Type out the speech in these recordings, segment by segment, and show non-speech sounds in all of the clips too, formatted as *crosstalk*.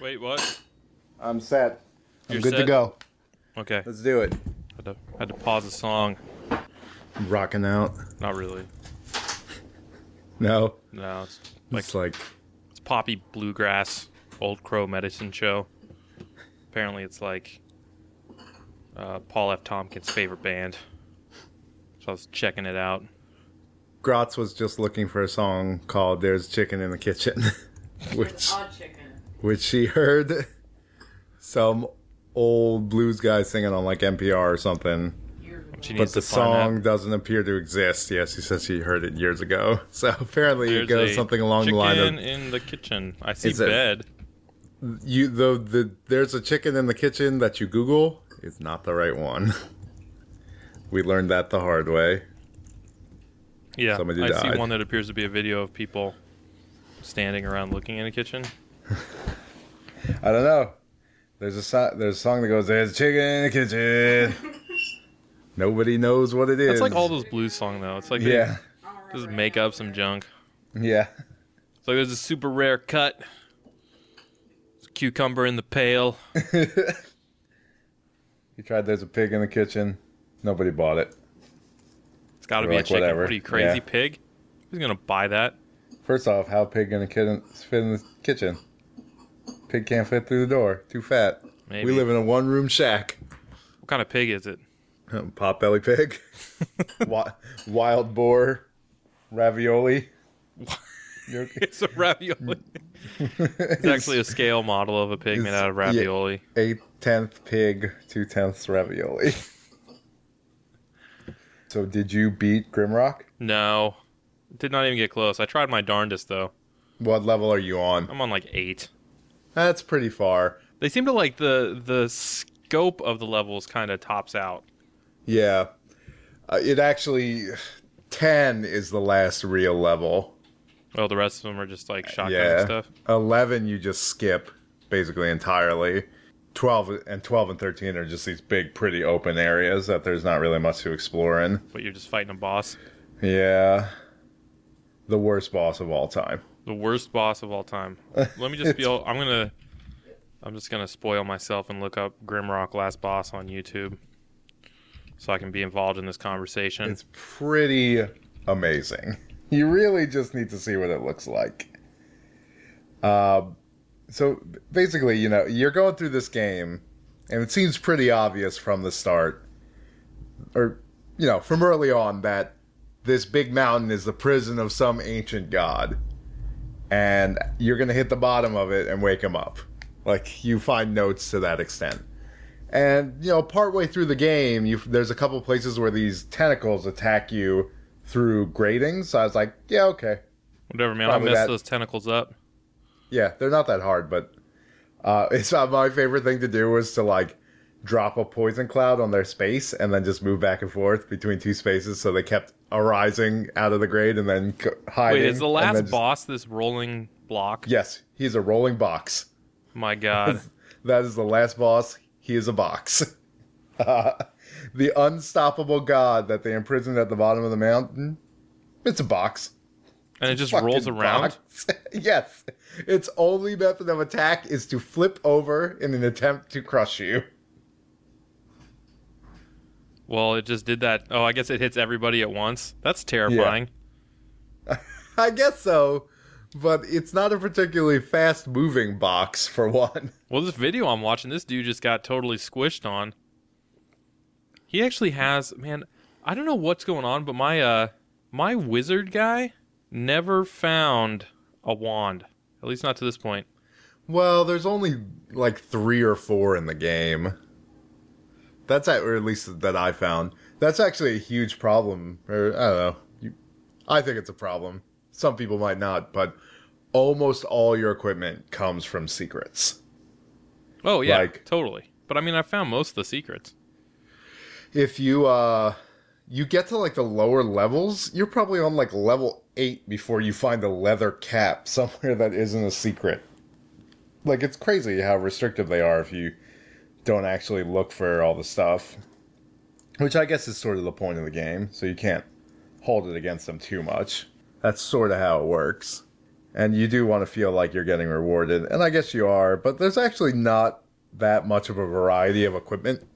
Wait, what? I'm set. I'm You're good to go. Okay. Let's do it. Had to, had to pause the song. Rocking out. Not really. No, No, it's like it's like it's poppy bluegrass, old crow medicine show. Apparently, it's like uh, Paul F. Tompkins' favorite band. So I was checking it out. Grotz was just looking for a song called "There's Chicken in the Kitchen," *laughs* which Odd chicken. Which she heard some old blues guy singing on like NPR or something. She But the song doesn't appear to exist. Yes, she says she heard it years ago. *laughs* So apparently it goes something along the line of chicken in the kitchen. I see Is it- bed. you the the there's a chicken in the kitchen that you Google is not the right one. *laughs* we learned that the hard way. Yeah, somebody I see one that appears to be a video of people standing around looking in a kitchen. *laughs* I don't know. There's a so- there's a song that goes "There's a chicken in the kitchen." *laughs* Nobody knows what it is. It's like all those blues songs though. It's like they Yeah, I don't just make up some junk. yeah. It's like there's a super rare cut. It's Cucumber in the pail. *laughs* You tried "There's a pig in the kitchen." Nobody bought it. It's got to We're be like, a chicken. whatever. What are you crazy Yeah. pig? Who's gonna buy that? First off, how a pig gonna kid- fit in the kitchen? Pig can't fit through the door. Too fat. Maybe. We live in a one-room shack. What kind of pig is it? Uh, Potbelly pig, *laughs* Wi- wild boar, ravioli. You *laughs* okay? It's a ravioli. it's actually a scale model of a pig made out of yeah. ravioli. eight tenth pig, two tenths ravioli. *laughs* so, did you beat Grimrock? No, did not even get close. I tried my darndest though. What level are you on? I'm on like eight. That's pretty far. They seem to like the the scope of the levels kind of tops out. Yeah, uh, it actually ten is the last real level. Well, the rest of them are just like shotgun yeah, stuff. eleven you just skip basically entirely. Twelve and twelve and thirteen are just these big, pretty open areas that there's not really much to explore in. But you're just fighting a boss. Yeah, the worst boss of all time. The worst boss of all time. *laughs* Let me just be. all- I'm gonna. I'm just gonna spoil myself and look up Grimrock Last Boss on YouTube, so I can be involved in this conversation. It's pretty amazing. You really just need to see what it looks like. Um, so basically, you know, you're going through this game, and it seems pretty obvious from the start, or you know, from early on, that this big mountain is the prison of some ancient god, and you're gonna hit the bottom of it and wake him up. Like you find notes to that extent. And you know, partway through the game, you there's a couple places where these tentacles attack you through gratings. So I was like, yeah, okay, Whatever, man. I probably messed those tentacles up. yeah, they're not that hard, but uh, *laughs* it's not my favorite thing to do was to like drop a poison cloud on their space and then just move back and forth between two spaces, so they kept arising out of the grade and then c- hiding. Wait, is the last just- boss this rolling block? Yes, he's a rolling box. My God. *laughs* That is the last boss. He is a box. Uh, *laughs* the unstoppable god that they imprisoned at the bottom of the mountain. It's a box. and it just rolls around. *laughs* yes. Its only method of attack is to flip over in an attempt to crush you. Well, it just did that. Oh, I guess it hits everybody at once. That's terrifying. *laughs* I guess so, but it's not a particularly fast moving box for one. *laughs* Well, this video I'm watching, this dude just got totally squished on. He actually has, man. I don't know what's going on, but my uh, my wizard guy never found a wand. At least not to this point. Well, there's only like three or four in the game. That's at, or at least that I found. That's actually a huge problem. Or I don't know. You, I think it's a problem. Some people might not, but almost all your equipment comes from secrets. Oh yeah, Like- totally. But I mean, I found most of the secrets. If you uh you get to like the lower levels, you're probably on like level 8 before you find a leather cap *laughs* somewhere that isn't a secret. Like it's crazy how restrictive they are if you don't actually look for all the stuff. Which I guess is sort of the point of the game, so you can't hold it against them too much. That's sort of how it works. and you do want to feel like you're getting rewarded, and I guess you are. But there's actually not that much of a variety of equipment.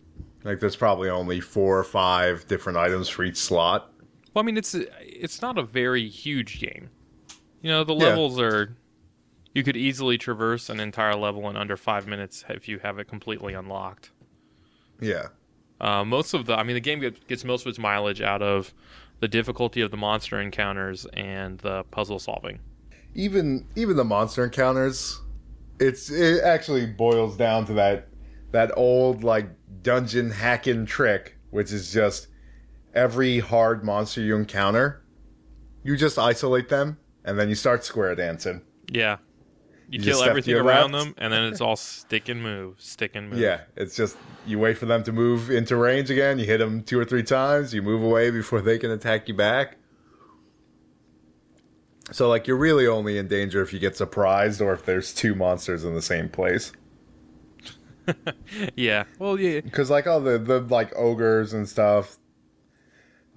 Like there's probably only four or five different items for each slot. Well, I mean, it's it's not a very huge game. You know, the Yeah. levels are. You could easily traverse an entire level in under five minutes if you have it completely unlocked. Yeah. Uh, most of the, I mean, the game gets most of its mileage out of the difficulty of the monster encounters and the puzzle solving. even even the monster encounters it's it actually boils down to that that old like dungeon hacking trick which is just every hard monster you encounter you just isolate them and then you start square dancing Yeah. You, You kill everything around left. them, and then it's all stick and move, stick and move. yeah it's just you wait for them to move into range again you hit them two or three times you move away before they can attack you back so like you're really only in danger if you get surprised or if there's two monsters in the same place *laughs* Yeah. Well, yeah. because like all the the like ogres and stuff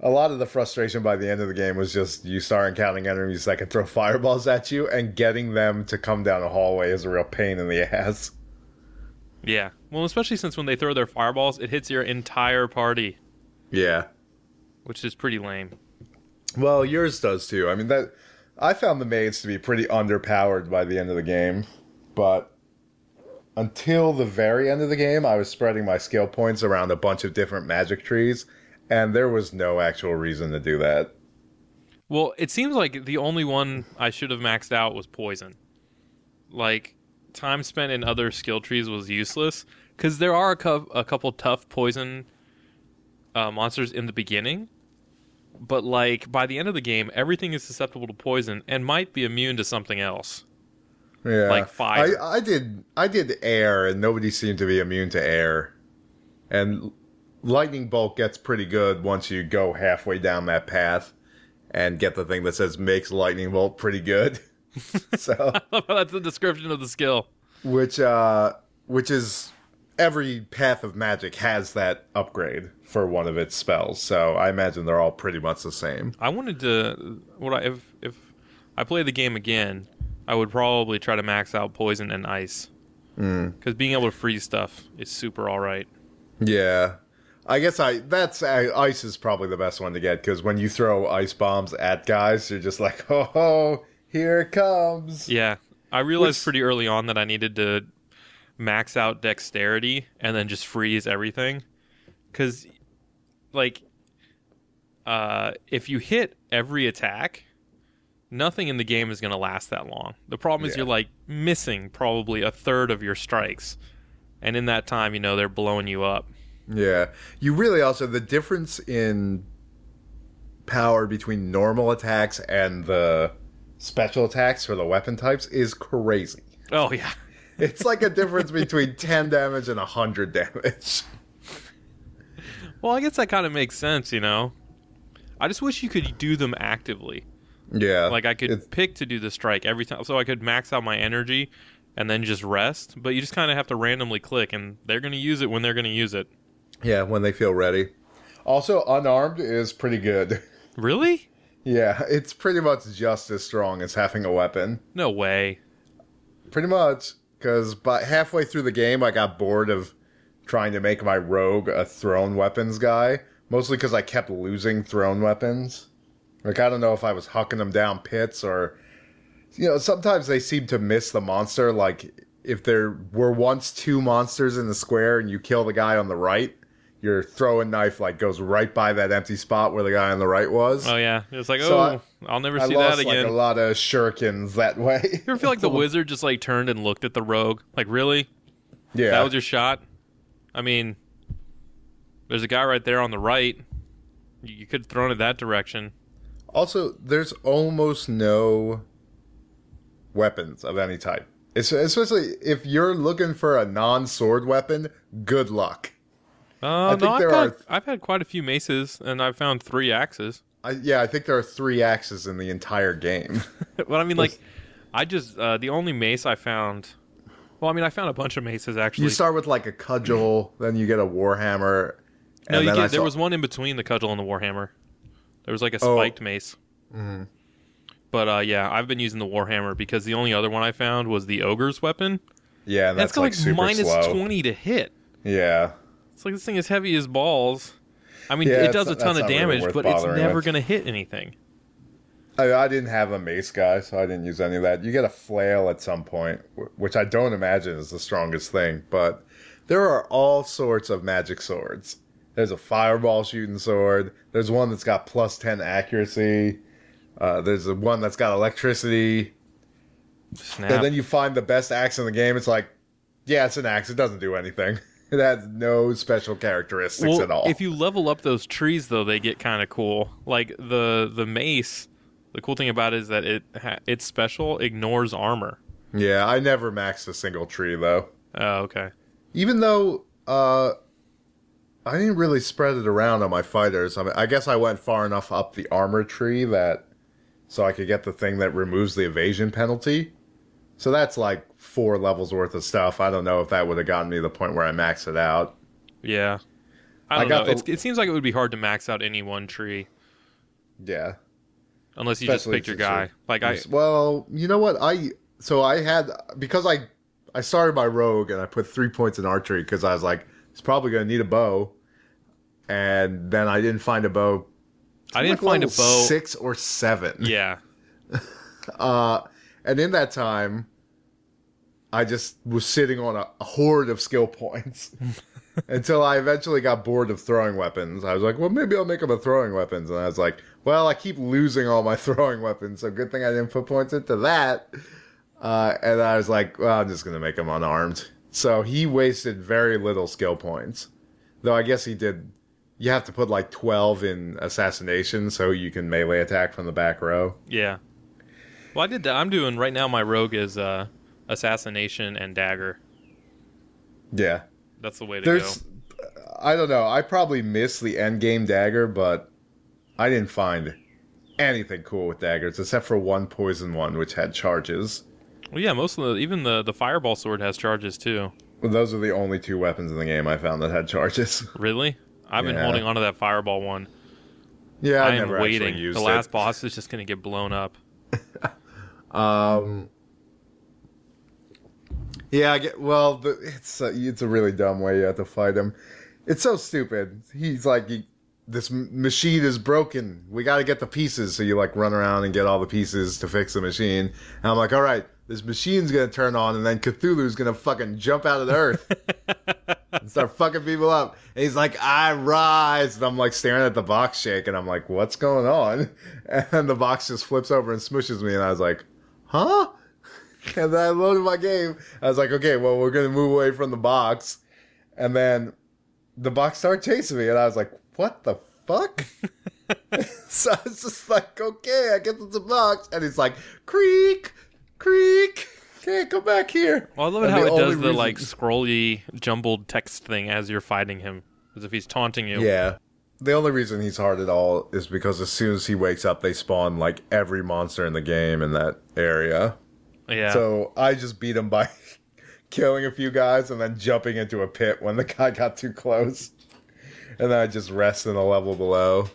a lot of the frustration by the end of the game was just you start encountering enemies that can throw fireballs at you and getting them to come down a hallway is a real pain in the ass Yeah. Well, especially since when they throw their fireballs, it hits your entire party, yeah which is pretty lame. well yours does too i mean that i found the mages to be pretty underpowered by the end of the game but until the very end of the game i was spreading my skill points around a bunch of different magic trees and there was no actual reason to do that Well, it seems like the only one I should have maxed out was poison. Like time spent in other skill trees was useless because there are a, cou- a couple tough poison uh, monsters in the beginning, but like by the end of the game, everything is susceptible to poison and might be immune to something else. Yeah, Like fire. I, I did. I did air, and nobody seemed to be immune to air. And lightning bolt gets pretty good once you go halfway down that path and get the thing that says makes lightning bolt pretty good. *laughs* so, *laughs* That's the description of the skill. which uh, which is every path of magic has that upgrade for one of its spells. So I imagine they're all pretty much the same. I wanted to what I if if I play the game again, I would probably try to max out poison and ice. Because being able to freeze stuff is super all right. Yeah. I guess I that's I, ice is probably the best one to get because when you throw ice bombs at guys, you're just like, *laughs* oh, here it comes. Yeah, I realized Which- pretty early on that I needed to max out dexterity and then just freeze everything. Because, like, uh, if you hit every attack, nothing in the game is going to last that long. The problem is Yeah. you're like missing probably a third of your strikes, and in that time, you know they're blowing you up. Yeah, you really also the difference in power between normal attacks and the special attacks for the weapon types is crazy. Oh yeah. *laughs* It's like a difference between ten damage and hundred damage. *laughs* Well, I guess that kind of makes sense, you know. I just wish you could do them actively. Yeah, Like I could It's- pick to do the strike every time, so I could max out my energy and then just rest. But you just kind of have to randomly click, and they're going to use it when they're going to use it. Yeah, when they feel ready. Also, unarmed is pretty good. *laughs* Really? Yeah, it's pretty much just as strong as having a weapon. No way. Pretty much, because by halfway through the game, I got bored of trying to make my rogue a thrown weapons guy. Mostly because I kept losing thrown weapons. Like I don't know if I was hucking them down pits or, you know, sometimes they seem to miss the monster. Like if there were once two monsters in the square and you kill the guy on the right, your throwing knife like goes right by that empty spot where the guy on the right was. Oh yeah, it's like So oh, I- will never I see lost that again. like a lot of shurikens that way. *laughs* you ever feel like the *laughs* wizard just like turned and looked at the rogue? Like really? yeah, That was your shot? I mean, there's a guy right there on the right. You, you could have thrown it that direction. Also, there's almost no weapons of any type. It's, especially if you're looking for a non-sword weapon, good luck. Uh, think no, I've, there got, are- I've had quite a few maces, and I've found three axes. I, yeah, I think there are three axes in the entire game. *laughs* but I mean, like, I just uh, the only mace I found. Well, I mean, I found a bunch of maces actually. you start with like a cudgel, then you get a warhammer. no, you then get, I there was one in between the cudgel and the warhammer. There was like a Oh. spiked mace. Mm-hmm. But uh, yeah, I've been using the Warhammer because the only other one I found was the Ogre's weapon. Yeah, and That's that's, got like, minus. 20 to hit. Yeah, It's like this thing is heavy as balls. I mean, Yeah, it does a ton of not really damage, but it's never going to hit anything. I, I didn't have a mace guy, so I didn't use any of that. You get a flail at some point, which I don't imagine is the strongest thing, but there are all sorts of magic swords. There's a fireball shooting sword. There's one that's got plus 10 accuracy. Uh, there's a one that's got electricity. Snap. And then you find the best axe in the game. It's like, yeah, it's an axe. It doesn't do anything. *laughs* *laughs* It has no special characteristics well, at all. if you level up those trees, though, they get kind of cool. Like the the mace. The cool thing about it is that it ha- its special ignores armor. yeah, I never maxed a single tree, though. Oh, okay. even though uh I didn't really spread it around on my fighters. I mean, I guess I went far enough up the armor tree that so I could get the thing that removes the evasion penalty. So that's like four levels worth of stuff. I don't know if that would have gotten me to the point where I maxed it out. Yeah. I I don't got know. the- It's, it seems like it would be hard to max out any one tree Yeah. unless you Especially just picked your guy. Like I, Well, you know what? I so I had because I I started my rogue and I put three points in archery because I was like, it's probably going to need a bow, and then I didn't find a bow. I didn't like find a bow. six or seven. Yeah. *laughs* Uh, and in that time, I just was sitting on a, a horde of skill points *laughs* until I eventually got bored of throwing weapons. I was like, well, maybe I'll make them a throwing weapons. And I was like, well, I keep losing all my *laughs* throwing weapons, so good thing I didn't put points into that. Uh, and I was like, well, I'm just going to make him unarmed. So he wasted very little skill points. Though I guess he did. You have to put like 12 in assassination so you can melee attack from the back row. Yeah. Well, I did that. I'm doing right now. My rogue is uh, assassination and dagger. Yeah. That's the way to There's, go. I don't know. I probably missed the end game dagger, but I didn't find anything cool with daggers except for one poison one, which had charges. Well, yeah. Most of the even the the fireball sword has charges too. Well, those are the only two weapons in the game I found that had charges. *laughs* Really? I've been Yeah. holding onto that fireball one. yeah, I, I am never waiting. The last it. boss is just going to get blown up. *laughs* Um. Yeah, I get. Well, the, it's a, it's a really dumb way you have to fight him. It's so stupid. He's like, he, this machine is broken. We got to get the pieces. So you like run around and get all the pieces to fix the machine. And I'm like, all right, this machine's gonna turn on, and then Cthulhu's gonna fucking jump out of the earth *laughs* and start fucking people up. And he's like, I rise, and I'm like staring at the box shake, and I'm like, what's going on? *laughs* And the box just flips over and smushes me, and I was like, huh? *laughs* And then I loaded my game. I was like, okay, well, we're gonna move away from the box, and then the box started chasing me, and I was like, what the fuck? *laughs* *laughs* so I was just like, okay, I guess it's a box, and it's like, creak, creak, can't come back here. Well, I love it And how it does the reason- like scrolly jumbled text thing as you're fighting him, as if he's taunting you. Yeah. The only reason he's hard at all is because as soon as he wakes up, they spawn like every monster in the game in that area. Yeah. So I just beat him by *laughs* killing a few guys and then jumping into a pit when the *laughs* guy got too close. And then I just rest in a level below.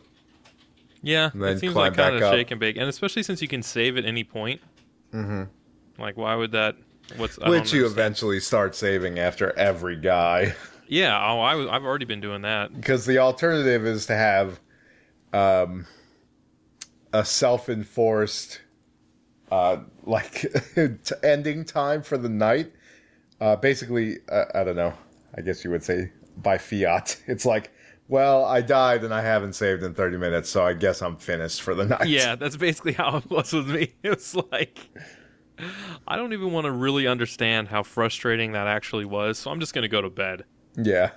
yeah. It seems like kind of up. shake and bake, and especially since you can save at any point. Mm-hmm. Like, why would that? What's I don't which you eventually start saving after every guy. *laughs* Yeah. Oh, I was, I've already been doing that. because the alternative is to have um, a self-enforced uh, like *laughs* t- ending time for the night. Uh, basically, uh, I don't know. I guess you would say by fiat. *laughs* It's like, well, I died and I haven't saved in 30 minutes, so I guess I'm finished for the *laughs* night. Yeah, that's basically how it was with me. It was like I don't even want to really understand how frustrating that actually was, so I'm just gonna go to bed. Yeah.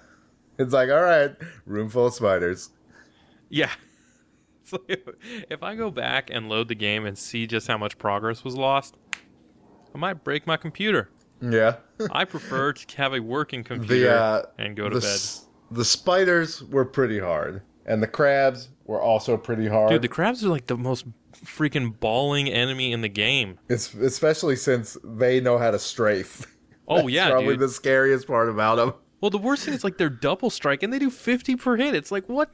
It's like, all right, room full of spiders. Yeah. So *laughs* if, if I go back and load the game and see just how much progress was lost, I might break my computer. Yeah. *laughs* I prefer to have a working computer the uh, and go to the, bed. s- the spiders were pretty hard, and the crabs were also pretty hard. Dude, the crabs are like the most freaking bawling enemy in the game. it's especially since they know how to strafe. Oh *laughs* That's yeah, probably dude. the scariest part about them. Well, the worst thing is like they're double strike and they do 50 per hit. It's like what?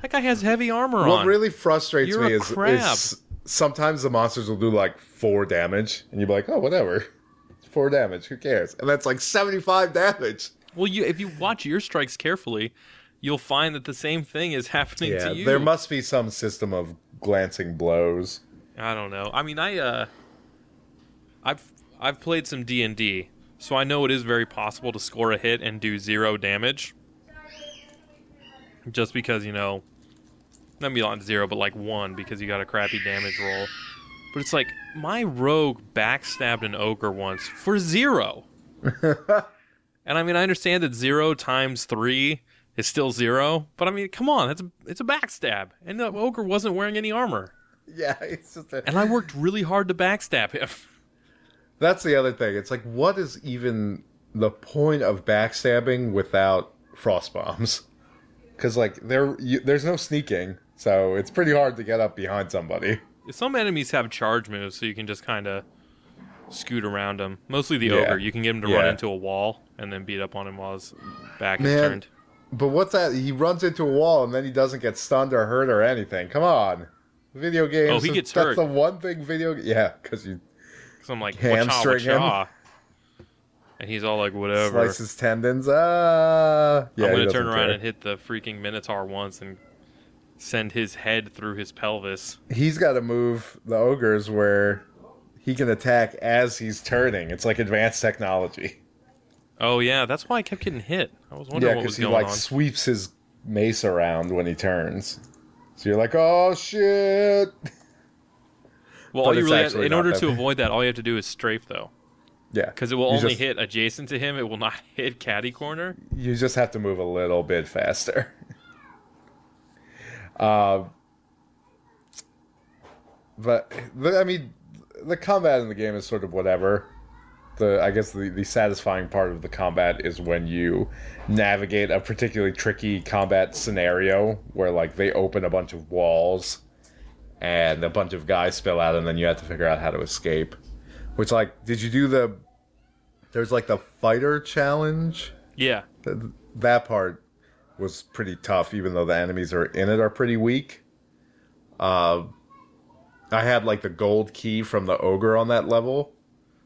That guy has heavy armor What on. What really frustrates You're me is, is sometimes the monsters will do like four damage, and you'll be like, oh, whatever. *laughs* Four damage, who cares? And that's like 75 damage. Well, you if you watch your strikes carefully, you'll find that the same thing is happening Yeah, to you. there must be some system of glancing blows. I don't know. I mean, I uh, I've I've played some D and D, so I know it is very possible to score a hit and do zero damage. Just because you know, not be not zero, but like one because you got a crappy damage roll. But it's like my rogue backstabbed an ogre once for zero. *laughs* and I mean, I understand that zero times three is still zero, but I mean, come on, it's a, it's a backstab, and the ogre wasn't wearing any armor. Yeah, *laughs* it's just a, And I worked really hard to backstab him. That's the other thing. It's like, what is even the point of backstabbing without frost bombs? *laughs* Because like there, you, there's no sneaking, so it's pretty hard to get up behind somebody. Some enemies have charge moves, so you can just kind of scoot around them. Mostly the Yeah. ogre. You can get him to run into a wall and then beat up on him while his back is Man. turned. But what's that? He runs into a wall and then he doesn't get stunned or hurt or anything. Come on, video games. Oh, he gets that's hurt. the one thing video. Yeah, because you So I'm like, Hamstring him. And he's all like, whatever. slice his tendons. Ah, yeah. I'm going to turn around care. and hit the freaking Minotaur once and send his head through his pelvis. He's got to move the ogres where he can attack as he's turning. It's like advanced technology. Oh, yeah. That's why I kept getting hit. I was Yeah, wondering what because was he going like on. sweeps his mace around when he turns. So you're like, oh shit. Well, all you really actually in order to avoid that, all you have to do is strafe, though. Yeah, Because it will You only just- hit adjacent to him. It will not *laughs* hit caddy corner. you just have to move a little bit faster. *laughs* um, but the, I mean, the combat in the game is sort of whatever. The I guess the, the satisfying part of the combat is when you navigate a particularly tricky combat scenario where like they open a bunch of walls and a bunch of guys spill out and then you have to figure out how to escape. Which like, did you do the? There's like the fighter challenge. Yeah. Th- that part was pretty tough, even though the enemies are in it are pretty weak. Uh, I had like the gold key from the ogre on that level,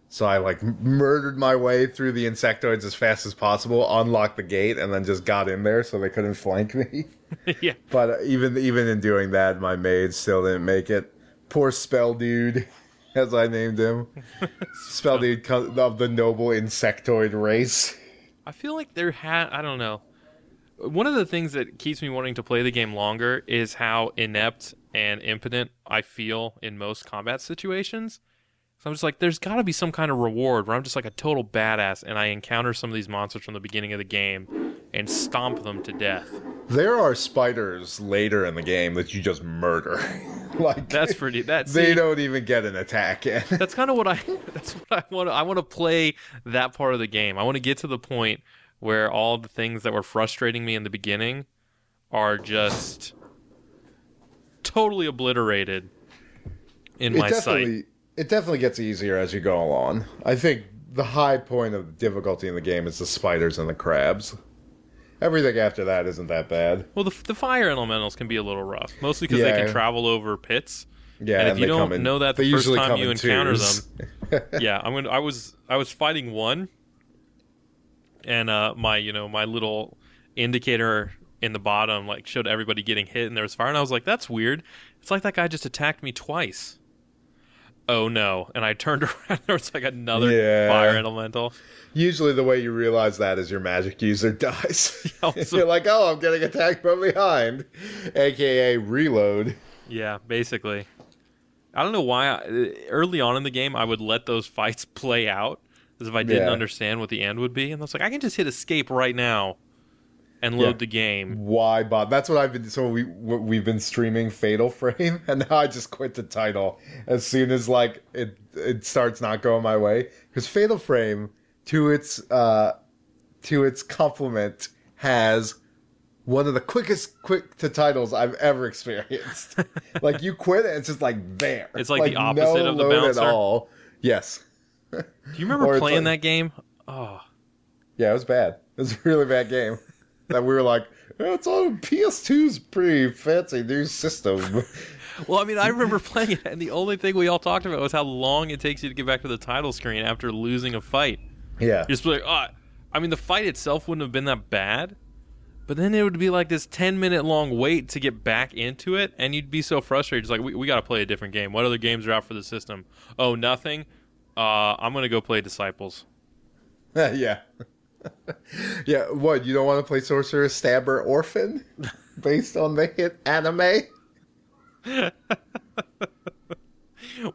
so I like murdered my way through the insectoids as fast as possible, unlocked the gate, and then just got in there so they couldn't flank me. *laughs* *laughs* yeah. but even even in doing that, my mage still didn't make it. Poor spell dude, *laughs* as I named him, *laughs* spell dude of the noble insectoid race. I feel like there had I don't know. One of the things that keeps me wanting to play the game longer is how inept and impotent I feel in most combat situations. So I'm just like, there's got to be some kind of reward where I'm just like a total badass and I encounter some of these monsters from the beginning of the game and stomp them to death. There are spiders later in the game that you just murder. *laughs* like That's pretty. That's they don't even get an attack in. *laughs* that's kind of what I *laughs* that's what I want to I want to play that part of the game. I want to get to the point where all the things that were frustrating me in the beginning are just totally obliterated in it my sight. It definitely gets easier as you go along. I think the high point of difficulty in the game is the spiders and the crabs. Everything after that isn't that bad. Well, the, the fire elementals can be a little rough, mostly because they can travel over pits. Yeah, And if you they don't in- know that the first time you encounter twos. *laughs* yeah, I'm gonna. I was I was fighting one, and uh, my you know my little indicator in the bottom like showed everybody getting hit and there was fire, and I was like, that's weird. It's like that guy just attacked me twice. Oh no! And I turned *laughs* around. There was like another Yeah. fire elemental. Usually, the way you realize that is your magic user *laughs* dies. *laughs* Also- You're like, oh, I'm getting attacked from behind, aka reload. Yeah, basically. I don't know why. I, early on in the game, I would let those fights play out as if I didn't Yeah. understand what the end would be, and I was like, I can just hit escape right now and load Yeah. the game. Why, Bob? That's what I've been. So we we've been streaming Fatal Frame, *laughs* and now I just quit the title as soon as like it it starts not going my way because Fatal Frame to its uh to its compliment has one of the quickest quick to titles I've ever experienced. *laughs* like you quit and it's just like there. It's like the opposite no of the load bouncer? At all. Yes. Do you remember playing like- that game? Oh, Yeah, it was bad. It was a really bad game. That we were like, "Eh, it's on PS2's pretty fancy new system. *laughs* Well, I mean, I remember playing it, and the only thing we all talked about was how long it takes you to get back to the title screen after losing a fight. Yeah. You're just like, oh, I mean, the fight itself wouldn't have been that bad, but then it would be like this 10 minute long wait to get back into it, and you'd be so frustrated. It's like, we, we got to play a different game. What other games are out for the system? Oh, nothing? Uh, I'm going to go play Disciples. *laughs* yeah. *laughs* yeah, what? You don't want to play Sorcerer Stabber Orphen based on the hit anime? *laughs*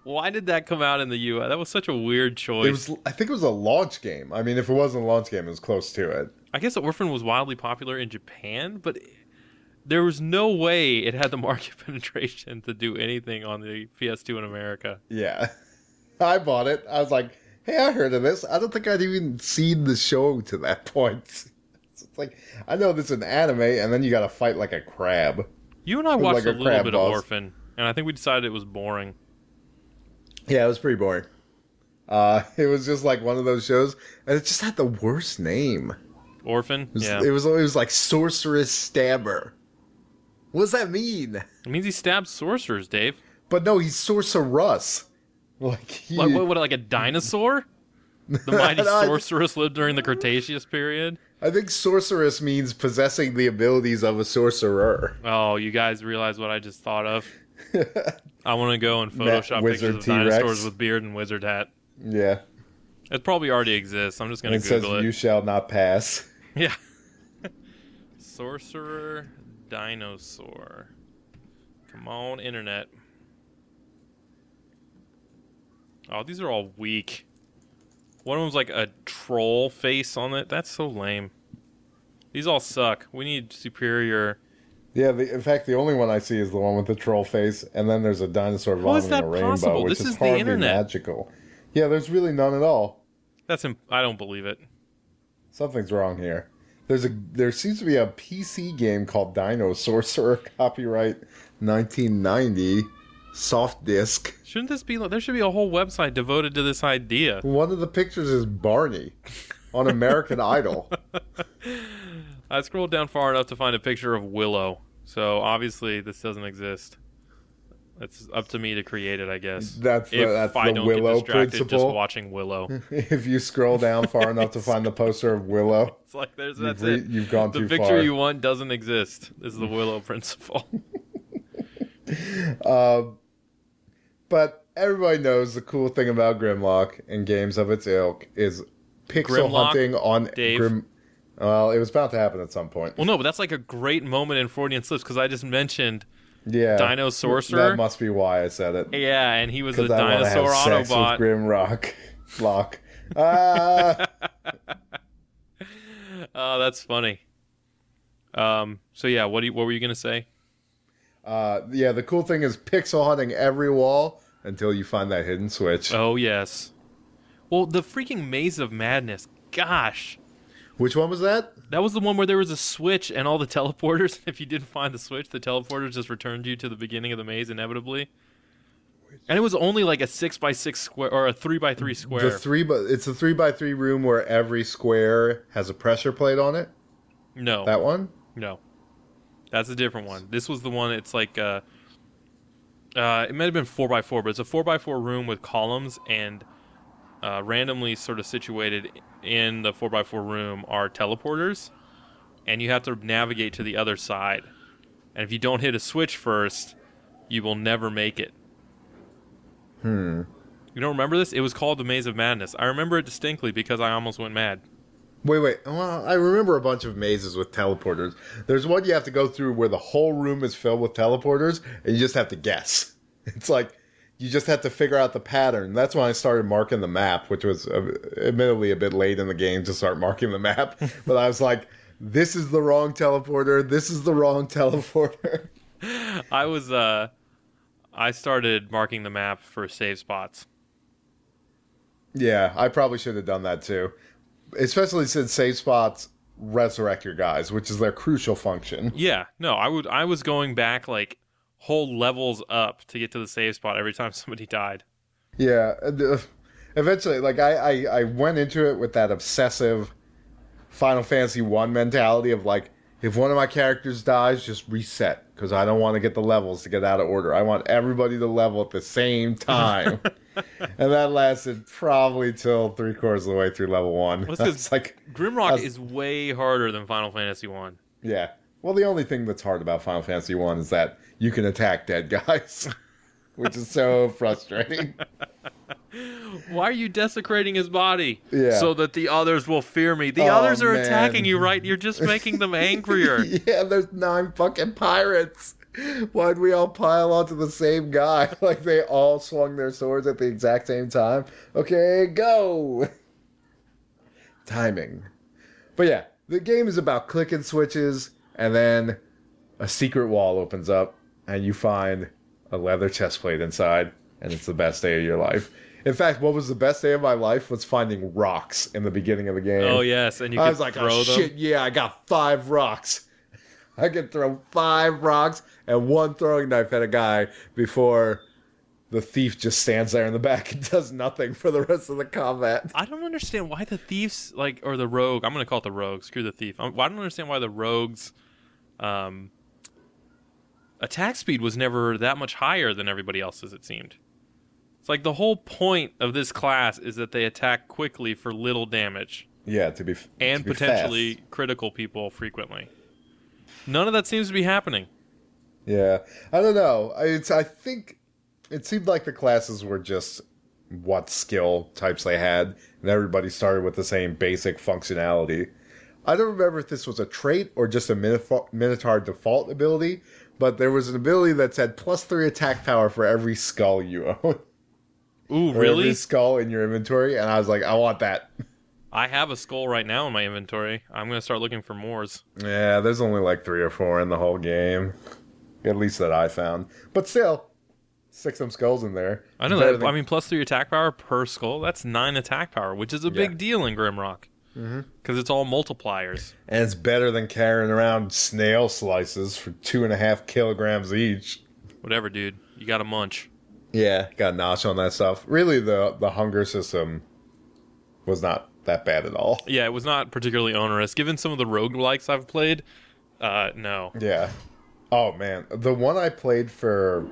Why did that come out in the U.S.? That was such a weird choice. It was I think it was a launch game. I mean, if it wasn't a launch game, it was close to it. I guess Orphen was wildly popular in Japan, but there was no way it had the *laughs* market penetration to do anything on the PS2 in America. Yeah. I bought it. I was like, hey, I heard of this. I don't think I'd even seen the show to that point. It's like, I know this is an anime, and then you gotta fight like a crab. You and I watched Like a a little bit boss. of Orphen, and I think we decided it was boring. Yeah, it was pretty boring. Uh, *laughs* it was just like one of those shows, and it just had the worst name. Orphen? It was, yeah. it was, it was like Sorcerous Stabber. What does that mean? it means he stabs sorcerers, Dave. But no, he's Sorcerous. Like, he, Like, what, what, like a dinosaur? The *laughs* mighty sorcerous lived during the Cretaceous period? I think sorcerous means possessing the abilities of a sorcerer. Oh, you guys realize what I just thought of? *laughs* I want to go and Photoshop pictures of dinosaurs T-Rex. with beard and wizard hat. Yeah. It probably already exists. I'm just going to it says, it. "You shall not pass." *laughs* Yeah. Sorcerer dinosaur. Come on, internet. Oh, these are all weak. One of them's like a troll face on it. That's so lame. These all suck. We need superior. Yeah. The, in fact, the only one I see is the one with the troll face, and then there's a dinosaur How vomiting a rainbow, possible? which This is, is the hardly internet. magical. Yeah, there's really none at all. That's imp- I don't believe it. Something's wrong here. There's a there seems to be a PC game called Dino Sorcerer, *laughs* copyright 1990, soft disc. Shouldn't this be? There should be a whole website devoted to this idea. One of the pictures is Barney on American *laughs* Idol. I scrolled down far enough to find a picture of Willow. So obviously this doesn't exist. It's up to me to create it, I guess. That's the, if that's I the don't Willow get distracted just watching Willow. *laughs* if you scroll down far enough to find the poster of Willow, *laughs* It's like there's You've that's re- it. you've gone the too picture far. you want doesn't exist. This is the Willow principle. Uh, but everybody knows the cool thing about Grimlock and games of its ilk is pixel Grimlock, hunting on Dave? Grim. Well, it was about to happen at some point. well, no, but that's like a great moment in Freudian slips because I just mentioned Yeah, Dino Sorcerer. That must be why I said it. yeah, and he was a I dinosaur sex Autobot. with Grimrock. *laughs* Lock. *laughs* Ah, Oh, that's funny. Um. So yeah, what do you, what were you gonna say? uh, yeah, the cool thing is pixel hunting every wall until you find that hidden switch. Oh yes. Well, the freaking maze of madness. Gosh, Which one was that? that was the one where there was a switch and all the *laughs* teleporters. If you didn't find the switch, the teleporters just returned you to the beginning of the maze inevitably. And it was only like a six by six square or a three by three square. The three, but it's a three by three room where every square has a pressure plate on it. no, That one. no, that's a different one. This was the one. It's like uh, uh, it might have been four by four, but it's a four by four room with columns and uh, randomly sort of situated in the four by four room are teleporters, and you have to navigate to the other side. And if you don't hit a switch first, you will never make it. Hmm. You don't remember this? It was called the Maze of Madness. I remember it distinctly because I almost went mad. Wait, wait. Well, I remember a bunch of mazes with teleporters. There's one you have to go through where the whole room is filled with teleporters, and you just have to guess. *laughs* It's like you just have to figure out the pattern. That's when I started marking the map, which was uh, admittedly a bit late in the game to start marking the map. *laughs* but I was like, "This is the wrong teleporter. This is the wrong teleporter." *laughs* I was uh I started marking the map for save spots. yeah, I probably should have done that too, especially since save spots resurrect your guys, which is their crucial function. Yeah, no, I would I was going back like whole levels up to get to the save spot every time *laughs* somebody died. Yeah. uh, Eventually, like I, I, I went into it with that obsessive Final Fantasy One mentality of like, if one of my characters dies, just reset. Because I don't want to get the levels to get out of order. I want everybody to level at the same *laughs* time. and that lasted probably till three quarters of the way through level one. Well, It's *laughs* like, Grimrock is way harder than Final Fantasy One. yeah. Well, the only thing that's hard about Final Fantasy One is that you can attack dead guys, *laughs* which is so frustrating. Why are you desecrating his body? Yeah. So that the others will fear me. The Oh, others are man. attacking you, right? You're just making them angrier. *laughs* yeah, there's nine fucking pirates. Why'd we all pile onto the same guy? *laughs* Like they all swung their swords at the exact same time. Okay, go. *laughs* Timing. But yeah, the game is about clicking switches, and then a secret wall opens up, and you find a leather chest plate inside, and it's the best day of your life. In fact, what was the best day of my life was finding rocks in the beginning of the game. oh yes, and you I was like, oh them. shit, yeah, I got five rocks. *laughs* I can throw five rocks and one throwing knife at a guy before the thief just stands there in the back and *laughs* does nothing for the rest of the combat. I don't understand why the thieves like or the rogue. I'm gonna call it the rogue. Screw the thief. I I don't understand why the rogues, um, attack speed was never that much higher than everybody else's. It seemed. It's like the whole point of this class is that they attack quickly for little damage Yeah, to be and to be potentially fast. critical people frequently. None of that seems to be happening. Yeah, I don't know. I, it's I think it seemed like the classes were just what skill types they had, and everybody started with the same basic functionality. I don't remember if this was a trait or just a Minotaur default ability, but there was an ability that said plus three attack power for every skull you own. *laughs* Ooh, really? Skull in your inventory, and I was like, I want that. I have a skull right now in my inventory. I'm gonna start looking for mores. Yeah, there's only like three or four in the whole game, at least that I found. But still, stick some skulls in there. I know that. than- I mean, plus three attack power per skull. That's nine attack power, which is a big deal in Grimrock. Mm-hmm. Because it's all multipliers. And it's better than carrying around snail slices for two and a half kilograms each. Whatever, dude. You got to munch. Yeah, got a notch on that stuff. Really, the the hunger system was not that bad at all. Yeah, it was not particularly onerous. Given some of the roguelikes I've played, uh, no. Yeah. Oh man, the one I played for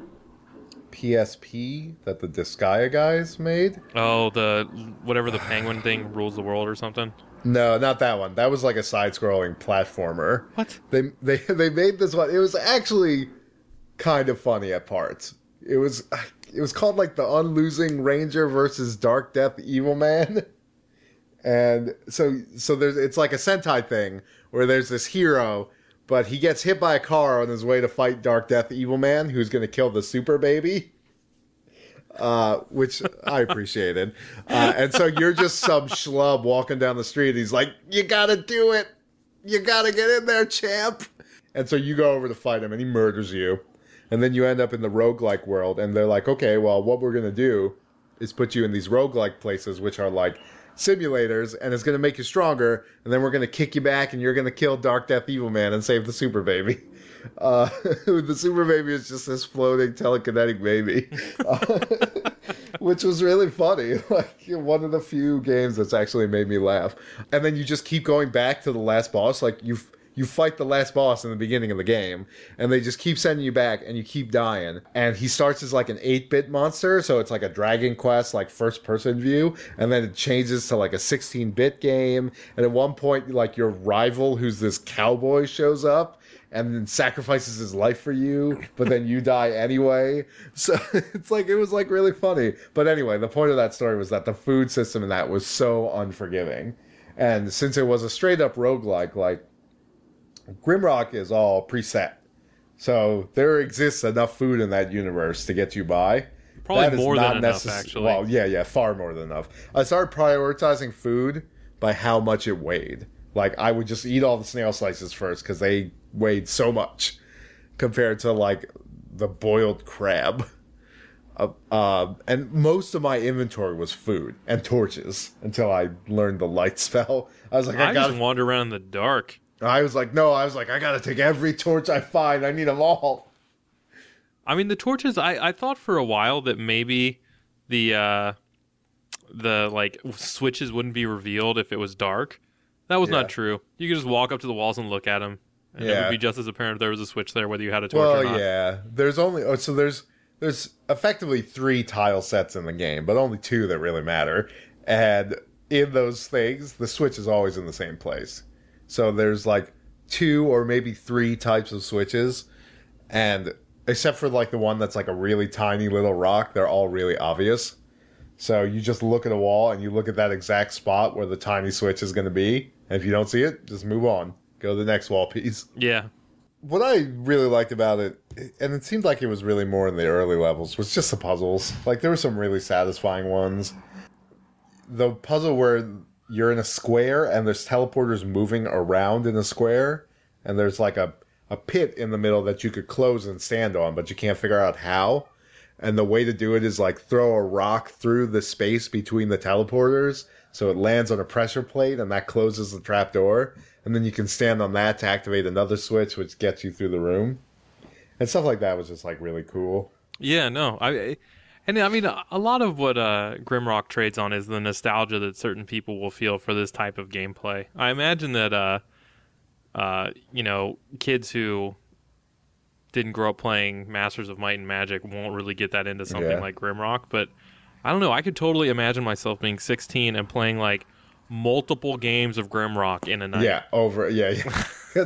PSP that the Disgaea guys made. Oh, the whatever the penguin thing rules the world or something. No, not that one. That was like a side-scrolling platformer. What? They they *laughs* they made this one. It was actually kind of funny at parts. It was it was called like the Unlosing Ranger versus Dark Death Evil Man. And so so there's it's like a Sentai thing where there's this hero, but he gets hit by a car on his way to fight Dark Death Evil Man, who's going to kill the super baby. Uh, which I appreciated. Uh, and so you're just some schlub walking down the street. He's like, "You gotta do it. You gotta get in there, champ." And so you go over to fight him, and he murders you. And then you end up in the roguelike world, and they're like, "Okay, well, what we're gonna do is put you in these roguelike places, which are like simulators, and it's gonna make you stronger. And then we're gonna kick you back, and you're gonna kill Dark Death Evil Man and save the super baby." *laughs* Uh, *laughs* the super baby is just this floating telekinetic baby, uh, *laughs* which was really funny. Like one of the few games that's actually made me laugh. And then you just keep going back to the last boss. Like you you fight the last boss in the beginning of the game, and they just keep sending you back, and you keep dying. And he starts as like an eight bit monster, so it's like a Dragon Quest like first person view, and then it changes to like a sixteen bit game. And at one point, like your rival, who's this cowboy, shows up and then sacrifices his life for you, but then you die anyway. *laughs* So it's like it was like really funny. But anyway, the point of that story was that the food system in that was so unforgiving. And since it was a straight up roguelike, like Grimrock is all preset. So there exists enough food in that universe to get you by. Probably That more not than enough, actually. Well, yeah, yeah, far more than enough. I started prioritizing food by how much it weighed. Like I would just eat all the snail slices first because they weighed so much compared to like the boiled crab. Uh, um, and most of my inventory was food and torches until I learned the light *laughs* spell. I was like, I, I got. just wander around in the dark. I was like, no. I was like, I gotta take every torch I find. I need them all. I mean, the torches. I I thought for a while that maybe the uh the like switches wouldn't be revealed if it was dark. That was Yeah. not true. You could just walk up to the walls and look at them. And it would be just as apparent if there was a switch there, whether you had a torch Well, or not. yeah. There's only oh, so there's there's effectively three tile sets in the game, but only two that really matter. And in those things, the switch is always in the same place. So there's like two or maybe three types of switches, and except for like the one that's like a really tiny little rock, they're all really obvious. So you just look at a wall and you look at that exact spot where the tiny switch is going to be. And if you don't see it, just move on. Go to the next wall piece Yeah. what I really liked about it, and it seemed like it was really more in the early levels, was just the puzzles. Like there were some really satisfying ones. The puzzle where you're in a square and there's teleporters moving around in a square, and there's like a, a pit in the middle that you could close and stand on, but you can't figure out how. And the way to do it is like throw a rock through the space between the teleporters so it lands on a pressure plate and that closes the trap door. And then you can stand on that to activate another switch, which gets you through the room. And stuff like that was just like really cool. Yeah, no, I, and I mean, a lot of what uh, Grimrock trades on is the nostalgia that certain people will feel for this type of gameplay. I imagine that, uh, uh, you know, kids who didn't grow up playing Masters of Might and Magic won't really get that into something Yeah. like Grimrock. But I don't know. I could totally imagine myself being 16 and playing like multiple games of Grimrock in a night. Yeah, over. Yeah, yeah. *laughs*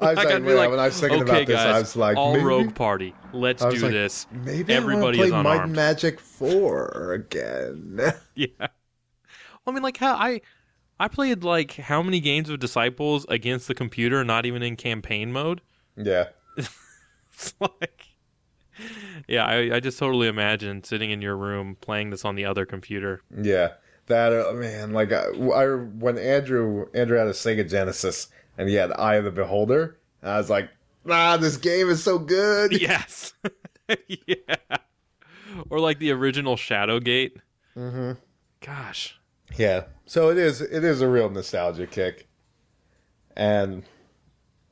I was Like, like, like, when I was thinking okay, about this, guys, I was like, all maybe, rogue party. Let's do like, this. maybe Everybody I is play Might unarmed. and Magic Four again. *laughs* Yeah. Well, I mean, like how I I played like how many games of Disciples against the computer, not even in campaign mode. yeah, *laughs* It's like, yeah, I, I just totally imagine sitting in your room playing this on the other computer. yeah. That uh, man, like I, I when Andrew Andrew had a Sega Genesis and he had Eye of the Beholder, and I was like, ah, this game is so good. *laughs* Yes. *laughs* yeah. Or like the original Shadowgate. Mm-hmm. Gosh. Yeah. So it is it is a real nostalgia kick. And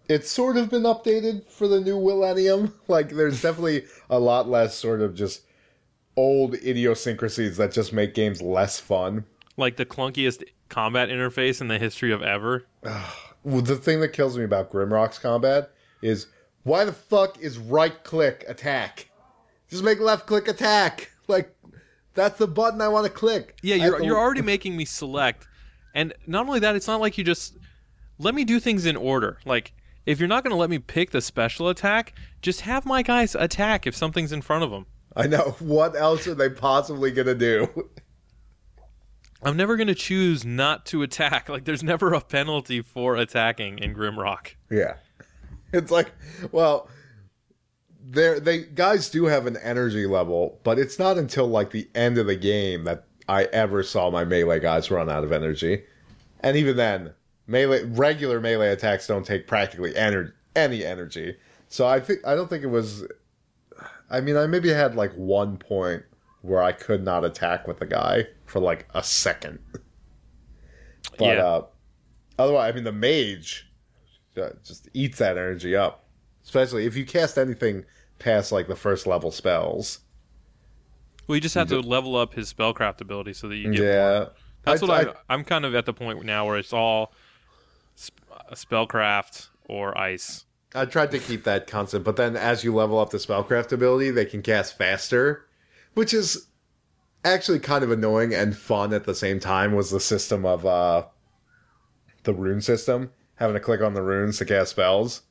it's sort of been updated for the new millennium. *laughs* Like there's definitely a lot less sort of just old idiosyncrasies that just make games less fun. Like the clunkiest combat interface in the history of ever. The thing that kills me about Grimrock's combat is why the fuck is right click attack? Just make left click attack. Like that's the button I want to click. Yeah, you're to- you're already making me select, and not only that, it's not like you just let me do things in order. Like if you're not going to let me pick the special attack, just have my guys attack if something's in front of them. I know. *laughs* What else are they possibly gonna do? *laughs* I'm never going to choose not to attack. *laughs* Like there's never a penalty for attacking in Grimrock. Yeah. *laughs* It's like, well, they they guys do have an energy level, but it's not until like the end of the game that I ever saw my melee guys run out of energy. And even then, melee regular melee attacks don't take practically ener- any energy. So I think I don't think it was I mean, I maybe had like one point where I could not attack with the guy for like a second. *laughs* But Yeah. uh otherwise, I mean the mage uh, just eats that energy up. Especially if you cast anything past like the first level spells. Well, you just have to level up his spellcraft ability so that you get. Yeah. That's I- what I- I, I'm kind of at the point now where it's all sp- uh, spellcraft or ice. I tried to keep that constant, but then as you level up the spellcraft ability, they can cast faster, which is actually kind of annoying and fun at the same time. Was the system of uh, the rune system having to click on the runes to cast spells?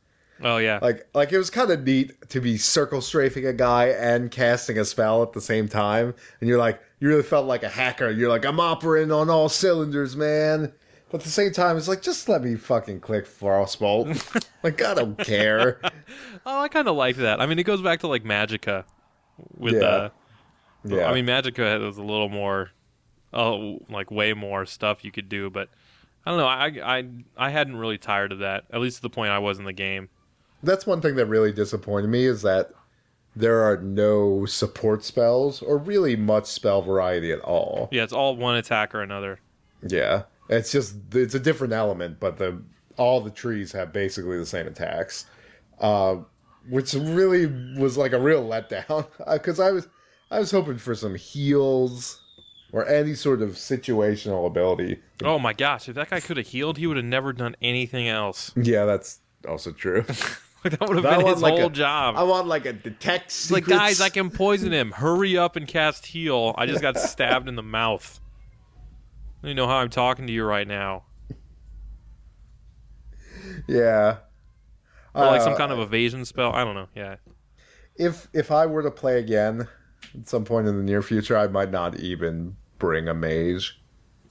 Oh yeah. Like, like it was kind of neat to be circle strafing a guy and casting a spell at the same time, and you're like, you really felt like a hacker. You're like, I'm operating on all cylinders, man. But at the same time, it's like, just let me fucking click Frostbolt. *laughs* like, I don't care. Oh, I kind of like that. I mean, it goes back to like Magicka with Yeah. uh Yeah. I mean, Magicka has a little more, oh, like way more stuff you could do, but I don't know. I I I hadn't really tired of that. At least to the point I was in the game. That's one thing that really disappointed me is that there are no support spells or really much spell variety at all. Yeah, it's all one attack or another. Yeah. It's just it's a different element, but the all the trees have basically the same attacks. Uh, which really was like a real letdown *laughs* because I was I was hoping for some heals or any sort of situational ability. Oh my gosh! If that guy could have healed, he would have never done anything else. Yeah, that's also true. Like, *laughs* that would have been his like whole a- job. I want like a detect It's like, guys, I can poison him. Hurry up and cast heal. I just got *laughs* stabbed in the mouth. You know how I'm talking to you right now. Yeah. Or like some Uh, kind of evasion spell. I don't know. Yeah. if if I were to play again at some point in the near future, I might not even bring a mage.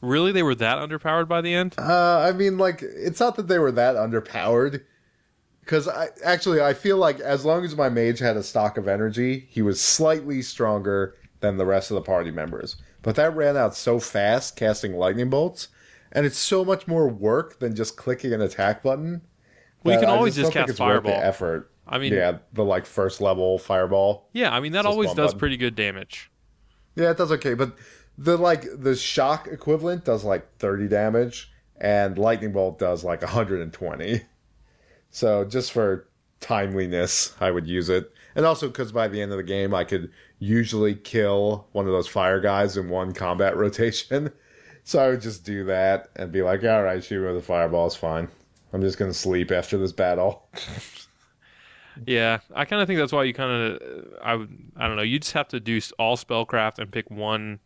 Really? They were that underpowered by the end? Uh, I mean, like it's not that they were that underpowered, because I actually I feel like as long as my mage had a stock of energy, he was slightly stronger than the rest of the party members. But that ran out so fast, casting lightning bolts, and it's so much more work than just clicking an attack button. Well, you can I always don't just cast it's worth the fireball. effort. I mean, yeah, the like first level fireball. yeah, I mean, that always does button. pretty good damage. Yeah, it does okay, but the like the shock equivalent does like 30 damage and lightning bolt does like 120. So just for timeliness, I would use it. And also cuz by the end of the game I could usually kill one of those fire guys in one combat *laughs* rotation. So I would just do that and be like, "All right, shoot me with a fireball, it's fine. I'm just going to sleep after this battle." *laughs* Yeah, I kind of think that's why you kind of, I would, I don't know, you just have to do all spellcraft and pick one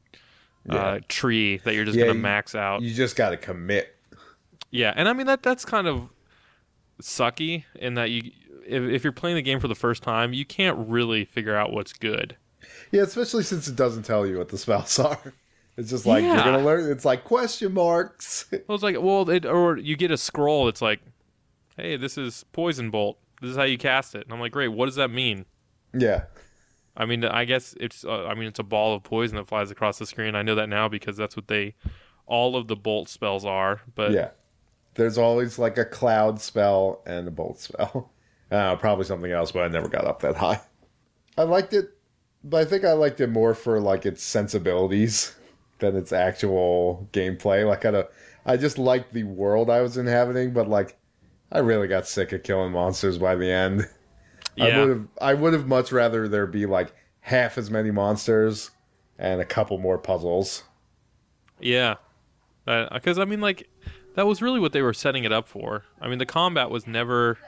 uh, tree that you're just Yeah, gonna you- max out. You just got to commit. Yeah, and I mean that that's kind of sucky in that you, if, if you're playing the game for the first time, you can't really figure out what's good. Yeah, especially since it doesn't tell you what the spells *laughs* are. It's just like you're gonna learn. It's like question marks. *laughs* Well, it's like, well, it, or you get a scroll. It's like, hey, this is poison bolt. This is how you cast it. And I'm like, great. What does that mean? yeah, I mean, I guess it's. Uh, I mean, it's a ball of poison that flies across the screen. I know that now because that's what they, all of the bolt spells are. But yeah. There's always like a cloud spell and a bolt spell. *laughs* Uh, probably something else, but I never got up that high. I liked it, but I think I liked it more for like its sensibilities *laughs* than its actual gameplay. Like I don't, I just liked the world I was inhabiting, but like I really got sick of killing monsters by the end. *laughs* I yeah, would have I would have much rather there be like half as many monsters and a couple more puzzles. yeah. Uh, because I mean, like, that was really what they were setting it up for. I mean, the combat was never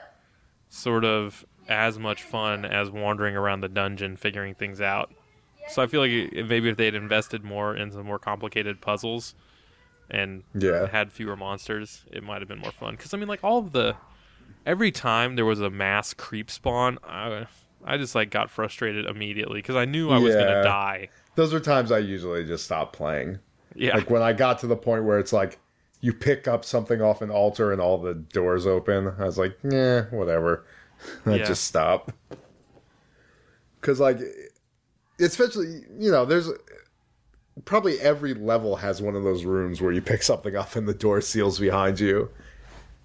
sort of as much fun as wandering around the dungeon figuring things out. So I feel like maybe if they had invested more in some more complicated puzzles and Yeah. had fewer monsters, it might have been more fun. Because I mean, like all of the every time there was a mass creep spawn, I I just like got frustrated immediately because I knew I was Yeah. gonna die. Those are times I usually just stop playing. Yeah, Like when I got to the point where it's like you pick up something off an altar and all the doors open, I was like, yeah, whatever. *laughs* I Yeah. just stop. Cause like especially you know, there's probably every level has one of those rooms where you pick something up and the door seals behind you.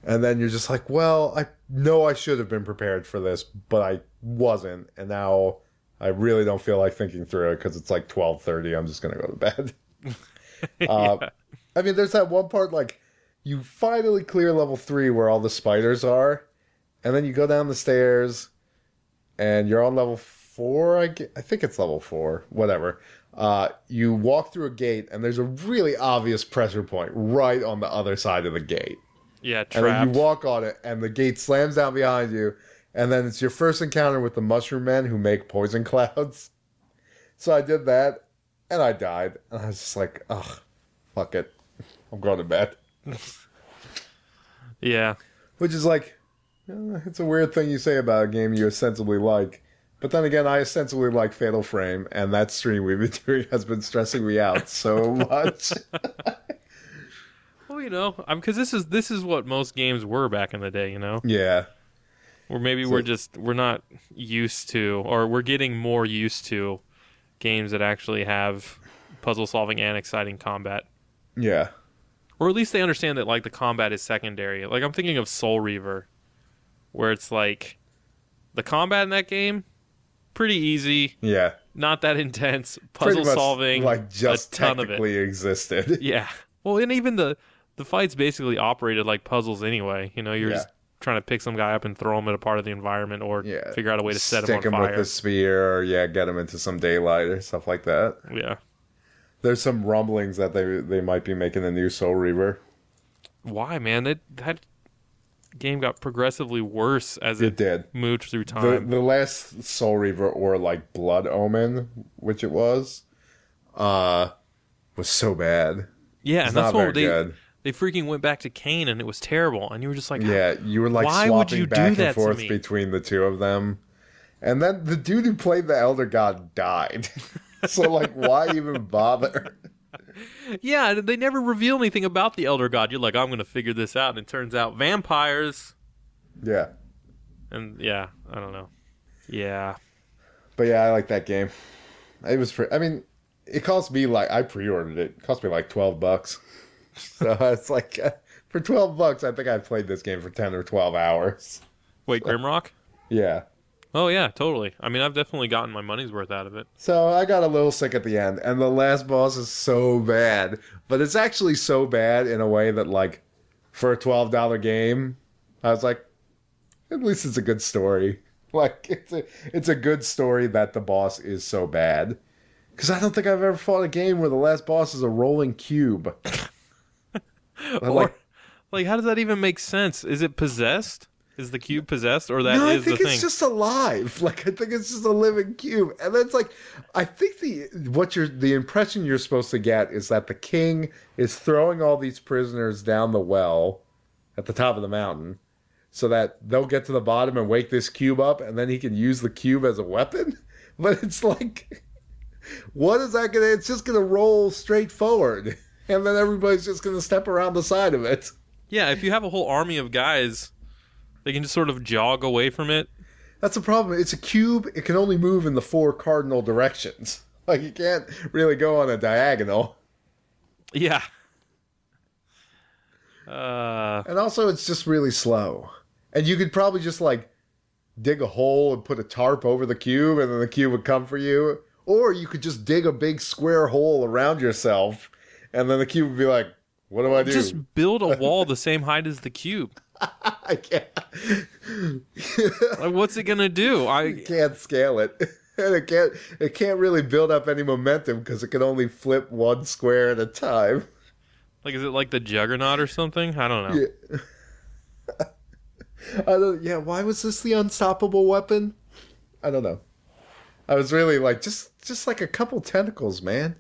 And then you're just like, well, I know I should have been prepared for this, but I wasn't, and now I really don't feel like thinking through it because it's like twelve thirty. I'm just gonna go to bed. *laughs* uh, I mean, there's that one part like you finally clear level three where all the spiders are, and then you go down the stairs, and you're on level four. I, ge- I think it's level four, whatever. Uh, you walk through a gate, and there's a really obvious pressure point right on the other side of the gate. yeah, And then you walk on it, and the gate slams down behind you, and then it's your first encounter with the mushroom men who make poison *laughs* clouds. So I did that, and I died, and I was just like, ugh, fuck it, I'm going to bed. yeah, Which is like, eh, it's a weird thing you say about a game you ostensibly like. But then again, I ostensibly like Fatal Frame, and that stream we've been doing has been stressing me out so much. well, you know, I'm because this is this is what most games were back in the day. You know, yeah, or maybe we're just we're not used to, or we're getting more used to games that actually have puzzle solving and exciting combat. yeah, or at least they understand that like the combat is secondary. Like I'm thinking of Soul Reaver, where it's like the combat in that game pretty easy, yeah. not that intense, puzzle solving, like just a ton of it. technically existed. *laughs* Yeah. Well, and even the the fights basically operated like puzzles anyway. You know, you're Yeah. just trying to pick some guy up and throw him at a part of the environment, or Yeah. figure out a way to set Stick him on with fire. the spear, or yeah, get him into some daylight or stuff like that. Yeah. There's some rumblings that they they might be making a new Soul Reaver. Why, man? That that game got progressively worse as It it, did. moved through time. the last Soul Reaver or like Blood Omen, which it was, uh, was so bad. yeah, and that's what they good. they freaking went back to Kain, and it was terrible. And you were just like, Yeah, you were like Why would you do back that and to forth me? between the two of them. And then the dude who played the Elder God died. *laughs* so like why even bother? Yeah, they never reveal anything about the Elder God. You're like, I'm gonna figure this out, and it turns out vampires. Yeah. And yeah, I don't know. Yeah, But yeah, I like that game. It was pre- I mean, it cost me like I pre-ordered it. It cost me like 12 bucks. *laughs* So it's like uh, for 12 bucks, I think I played this game for 10 or 12 hours. wait, Grimrock. Yeah. Oh yeah, totally. I mean, I've definitely gotten my money's worth out of it. So I got a little sick at the end, and the last boss is so bad. But it's actually so bad in a way that, like, for a twelve dollar game, I was like, at least it's a good story. *laughs* Like, it's a it's a good story that the boss is so bad. Because I don't think I've ever fought a game where the last boss is a rolling cube. *laughs* Or, like, like, how does that even make sense? Is it possessed? Is the cube possessed, or that no, I the think thing? it's just alive. *laughs* Like I think it's just a living cube, and that's like I think the what you're the impression you're supposed to get is that the king is throwing all these prisoners down the well at the top of the mountain, so that they'll get to the bottom and wake this cube up, and then he can use the cube as a weapon. *laughs* But it's like, *laughs* what is that gonna? It's just gonna roll straight forward, and then everybody's just gonna step around the side of it. Yeah, if you have a whole army of guys, they can just sort of jog away from it. That's the problem. It's a cube. It can only move in the four cardinal directions. *laughs* Like you can't really go on a diagonal. Yeah. Uh, *laughs* And also it's just really slow. And you could probably just like dig a hole and put a tarp over the cube and then the cube would come for you. Or you could just dig a big square hole around yourself and then the cube would be like, What do I do? just build a *laughs* wall the same height as the cube. *laughs* I can't Like, what's it gonna do? *laughs* I you can't scale it. *laughs* And it can't it can't really build up any momentum because it can only flip one square at a time. like, is it like the Juggernaut or something? I don't know. Yeah. I don't. Yeah. Why was this the unstoppable weapon? I don't know. I was really like just just like a couple tentacles, man.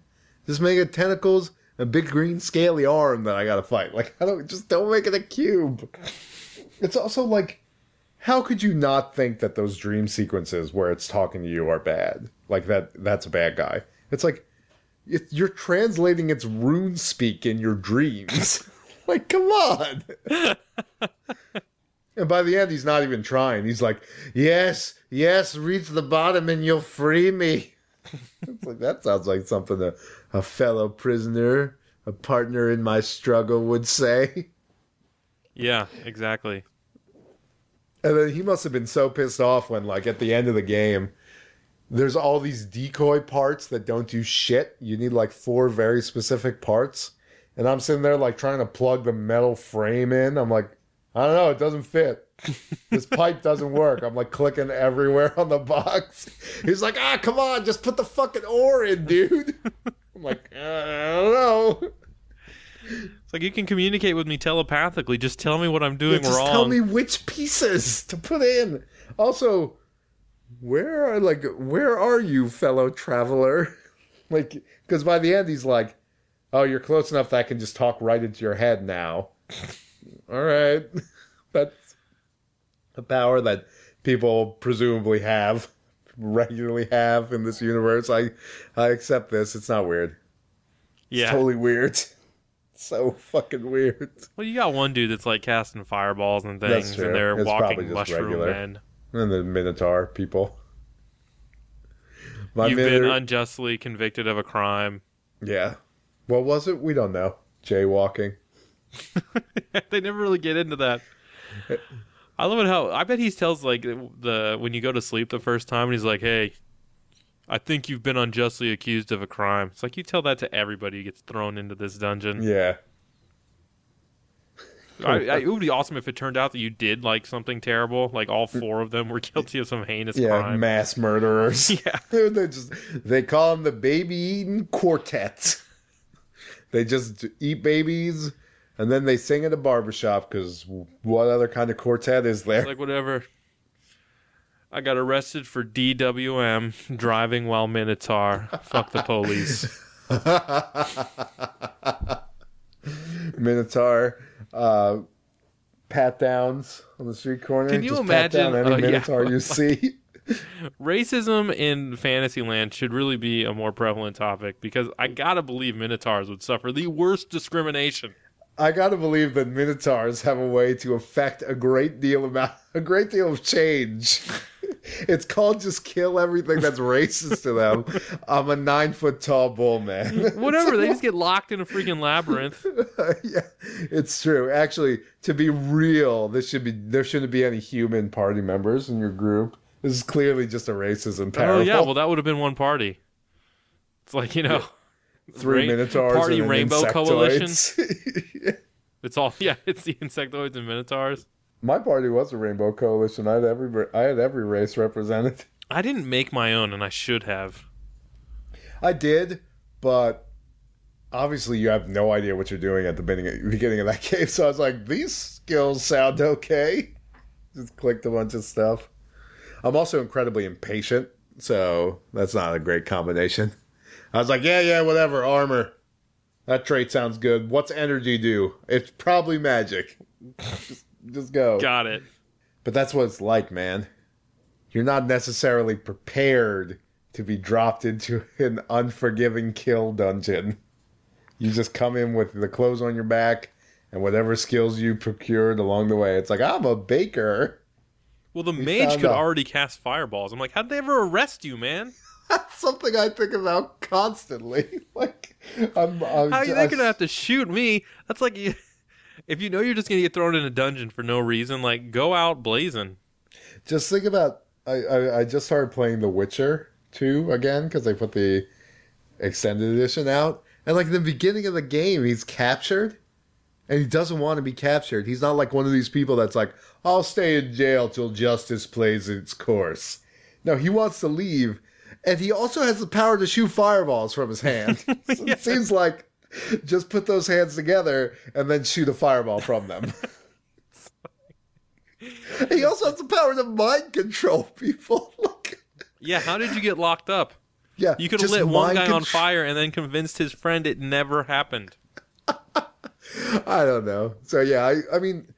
Just make it tentacles, a big green scaly arm that I gotta fight. Like I don't just don't make it a cube. It's also like, how could you not think that those dream sequences where it's talking to you are bad? Like that that's a bad guy. It's like it, you're translating its rune speak in your dreams. *laughs* like, come on. *laughs* And by the end, he's not even trying. He's like, "Yes, yes, reach the bottom and you'll free me." *laughs* it's like that sounds like something a, a fellow prisoner, a partner in my struggle would say. Yeah, exactly. And then he must have been so pissed off when, like, at the end of the game, there's all these decoy parts that don't do shit. You need like four very specific parts, and I'm sitting there like trying to plug the metal frame in. I'm like, I don't know, it doesn't fit. this *laughs* pipe doesn't work. I'm like clicking everywhere on the box. He's like, ah, come on, just put the fucking ore in, dude. I'm like, uh, I don't know. It's like you can communicate with me telepathically. Just tell me what I'm doing just wrong. tell me which pieces to put in. Also, where are like where are you, fellow traveler? *laughs* like, because by the end he's like, "Oh, you're close enough that I can just talk right into your head now." *laughs* All right, *laughs* that's a power that people presumably have, regularly have in this universe. I I accept this. It's not weird. yeah. It's totally weird. *laughs* so fucking weird. Well, you got one dude that's like casting fireballs and things, and they're It's walking just mushroom regular. men. And the Minotaur people. My You've been unjustly convicted of a crime. yeah. What was it? We don't know. Jaywalking. *laughs* they never really get into that. I love it how I bet he tells like the when you go to sleep the first time and he's like, "Hey, I think you've been unjustly accused of a crime." It's like you tell that to everybody who gets thrown into this dungeon. Yeah. *laughs* I, I, it would be awesome if it turned out that you did like something terrible, like all four of them were guilty of some heinous Yeah, crime. mass murderers. *laughs* Yeah. *laughs* they just they call them the baby eating quartet. They just eat babies and then they sing at a barbershop because what other kind of quartet is there? Like whatever. I got arrested for DWM driving while Minotaur. Fuck the police. *laughs* Minotaur, uh, pat downs on the street corner. Can you Just pat imagine- down any yeah. Minotaur you see? *laughs* Racism in Fantasyland should really be a more prevalent topic because I gotta believe Minotaurs would suffer the worst discrimination. I gotta believe that Minotaurs have a way to affect a great deal about a great deal of change. It's called just kill everything that's racist to them. I'm a nine foot tall bull man. *laughs* Whatever, they *laughs* just get locked in a freaking labyrinth. *laughs* yeah, it's true. Actually, to be real, this should be there shouldn't be any human party members in your group. This is clearly just a racism Oh yeah, well that would have been one party. It's like you know, Three minotaurs party rainbow coalition. insectoids. It's all yeah, it's the insectoids and minotaurs. My party was a rainbow coalition. I had every I had every race represented. *laughs* I didn't make my own, and I should have. I did, but obviously you have no idea what you're doing at the beginning beginning of that *laughs* game. So I was like, these skills sound okay. Just clicked a bunch of stuff. I'm also incredibly impatient, so that's not a great combination. I was like, yeah, yeah, whatever, armor. That trait sounds good. What's energy do? It's probably magic. *laughs* just, go. Got it. But that's what it's like, man. You're not necessarily prepared to be dropped into *laughs* an unforgiving kill dungeon. You just come in with the clothes on your back and whatever skills you procured along the way. It's like, I'm a baker. Well, the mage could out. already cast fireballs. I'm like, how'd they ever arrest you, man? *laughs* That's something I think about constantly. *laughs* Like, I'm, I'm How are they gonna have to shoot me? That's like, you- if you know you're just gonna get thrown in a dungeon for no reason, like go out blazing. just think about. I, I, I just started playing The Witcher 2 again because they put the extended edition out. And like in the beginning of the game, he's captured and he doesn't want to be captured. He's not like one of these people that's like, I'll stay in jail till justice plays its course. No, he wants to leave. And he also has the power to shoot fireballs from his hand. *laughs* So Yeah. It seems like *laughs* just put those hands together and then shoot a fireball from them. *laughs* *laughs* he also has the power to mind control people. Yeah, how did you get locked up? Yeah, You could have lit one guy on fire and then convinced his friend it never happened. I don't know. So yeah, I, I mean,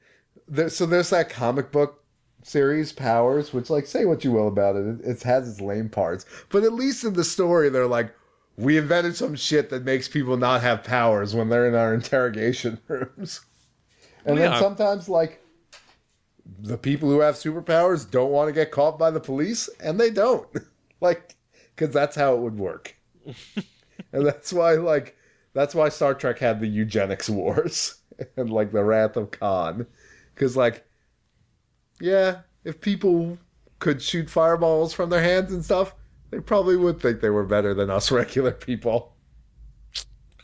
there, so there's that comic book series, Powers, which like say what you will about it, it, it has its lame parts, but at least in the story, they're like, we invented some shit that makes people not have powers when they're in our interrogation *laughs* rooms, and then sometimes like. The people who have superpowers don't want to get caught by the police, and they don't. *laughs* like, because that's how it would work. *laughs* and that's why, like, that's why Star Trek had the eugenics wars and like the Wrath of Khan, because like, yeah, if people could shoot fireballs from their hands and stuff, they probably would think they were better than us *laughs* regular people.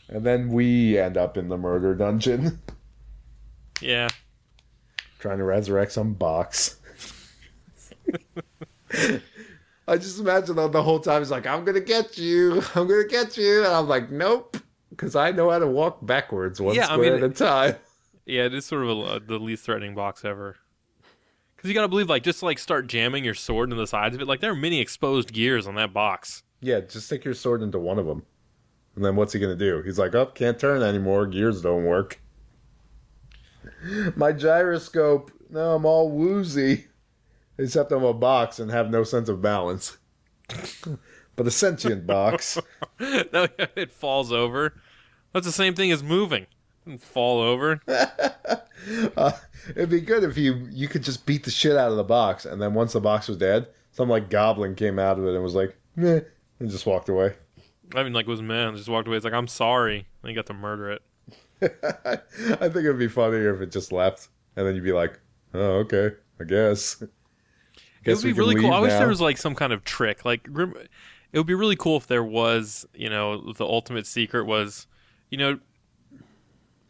And then we end up in the murder dungeon Yeah. trying to resurrect some box. *laughs* I just imagine that the whole time he's like, "I'm gonna get you, I'm gonna get you," and I'm like, "Nope," because I know how to walk backwards one Yeah, I square mean- at a time. Yeah, it is sort of a, the least threatening box ever. Because you gotta believe, like, just like start jamming your sword into the sides of it. Like, there are many exposed gears on that box. Yeah, just stick your sword into one of them, and then what's he gonna do? He's like, "Oh, can't turn anymore. Gears don't work." *laughs* My gyroscope. No, I'm all woozy, except I'm a box and have no sense of balance. *laughs* but a sentient box. *laughs* no, it falls over. That's the same thing as moving. Doesn't fall over. *laughs* Uh, it'd be good if you you could just beat the shit out of the box, and then once the box was dead, some like goblin came out of it and was like, Meh, and just walked away. I mean, like, was man just walked away. It's like, I'm sorry. And you got to murder it. *laughs* I think it'd be funnier if it just left, and then you'd be like, "Oh, okay, I guess." It would be really cool. I wish now. there was like some kind of trick. Like, it would be really cool if there was, you know, the ultimate secret was, you know,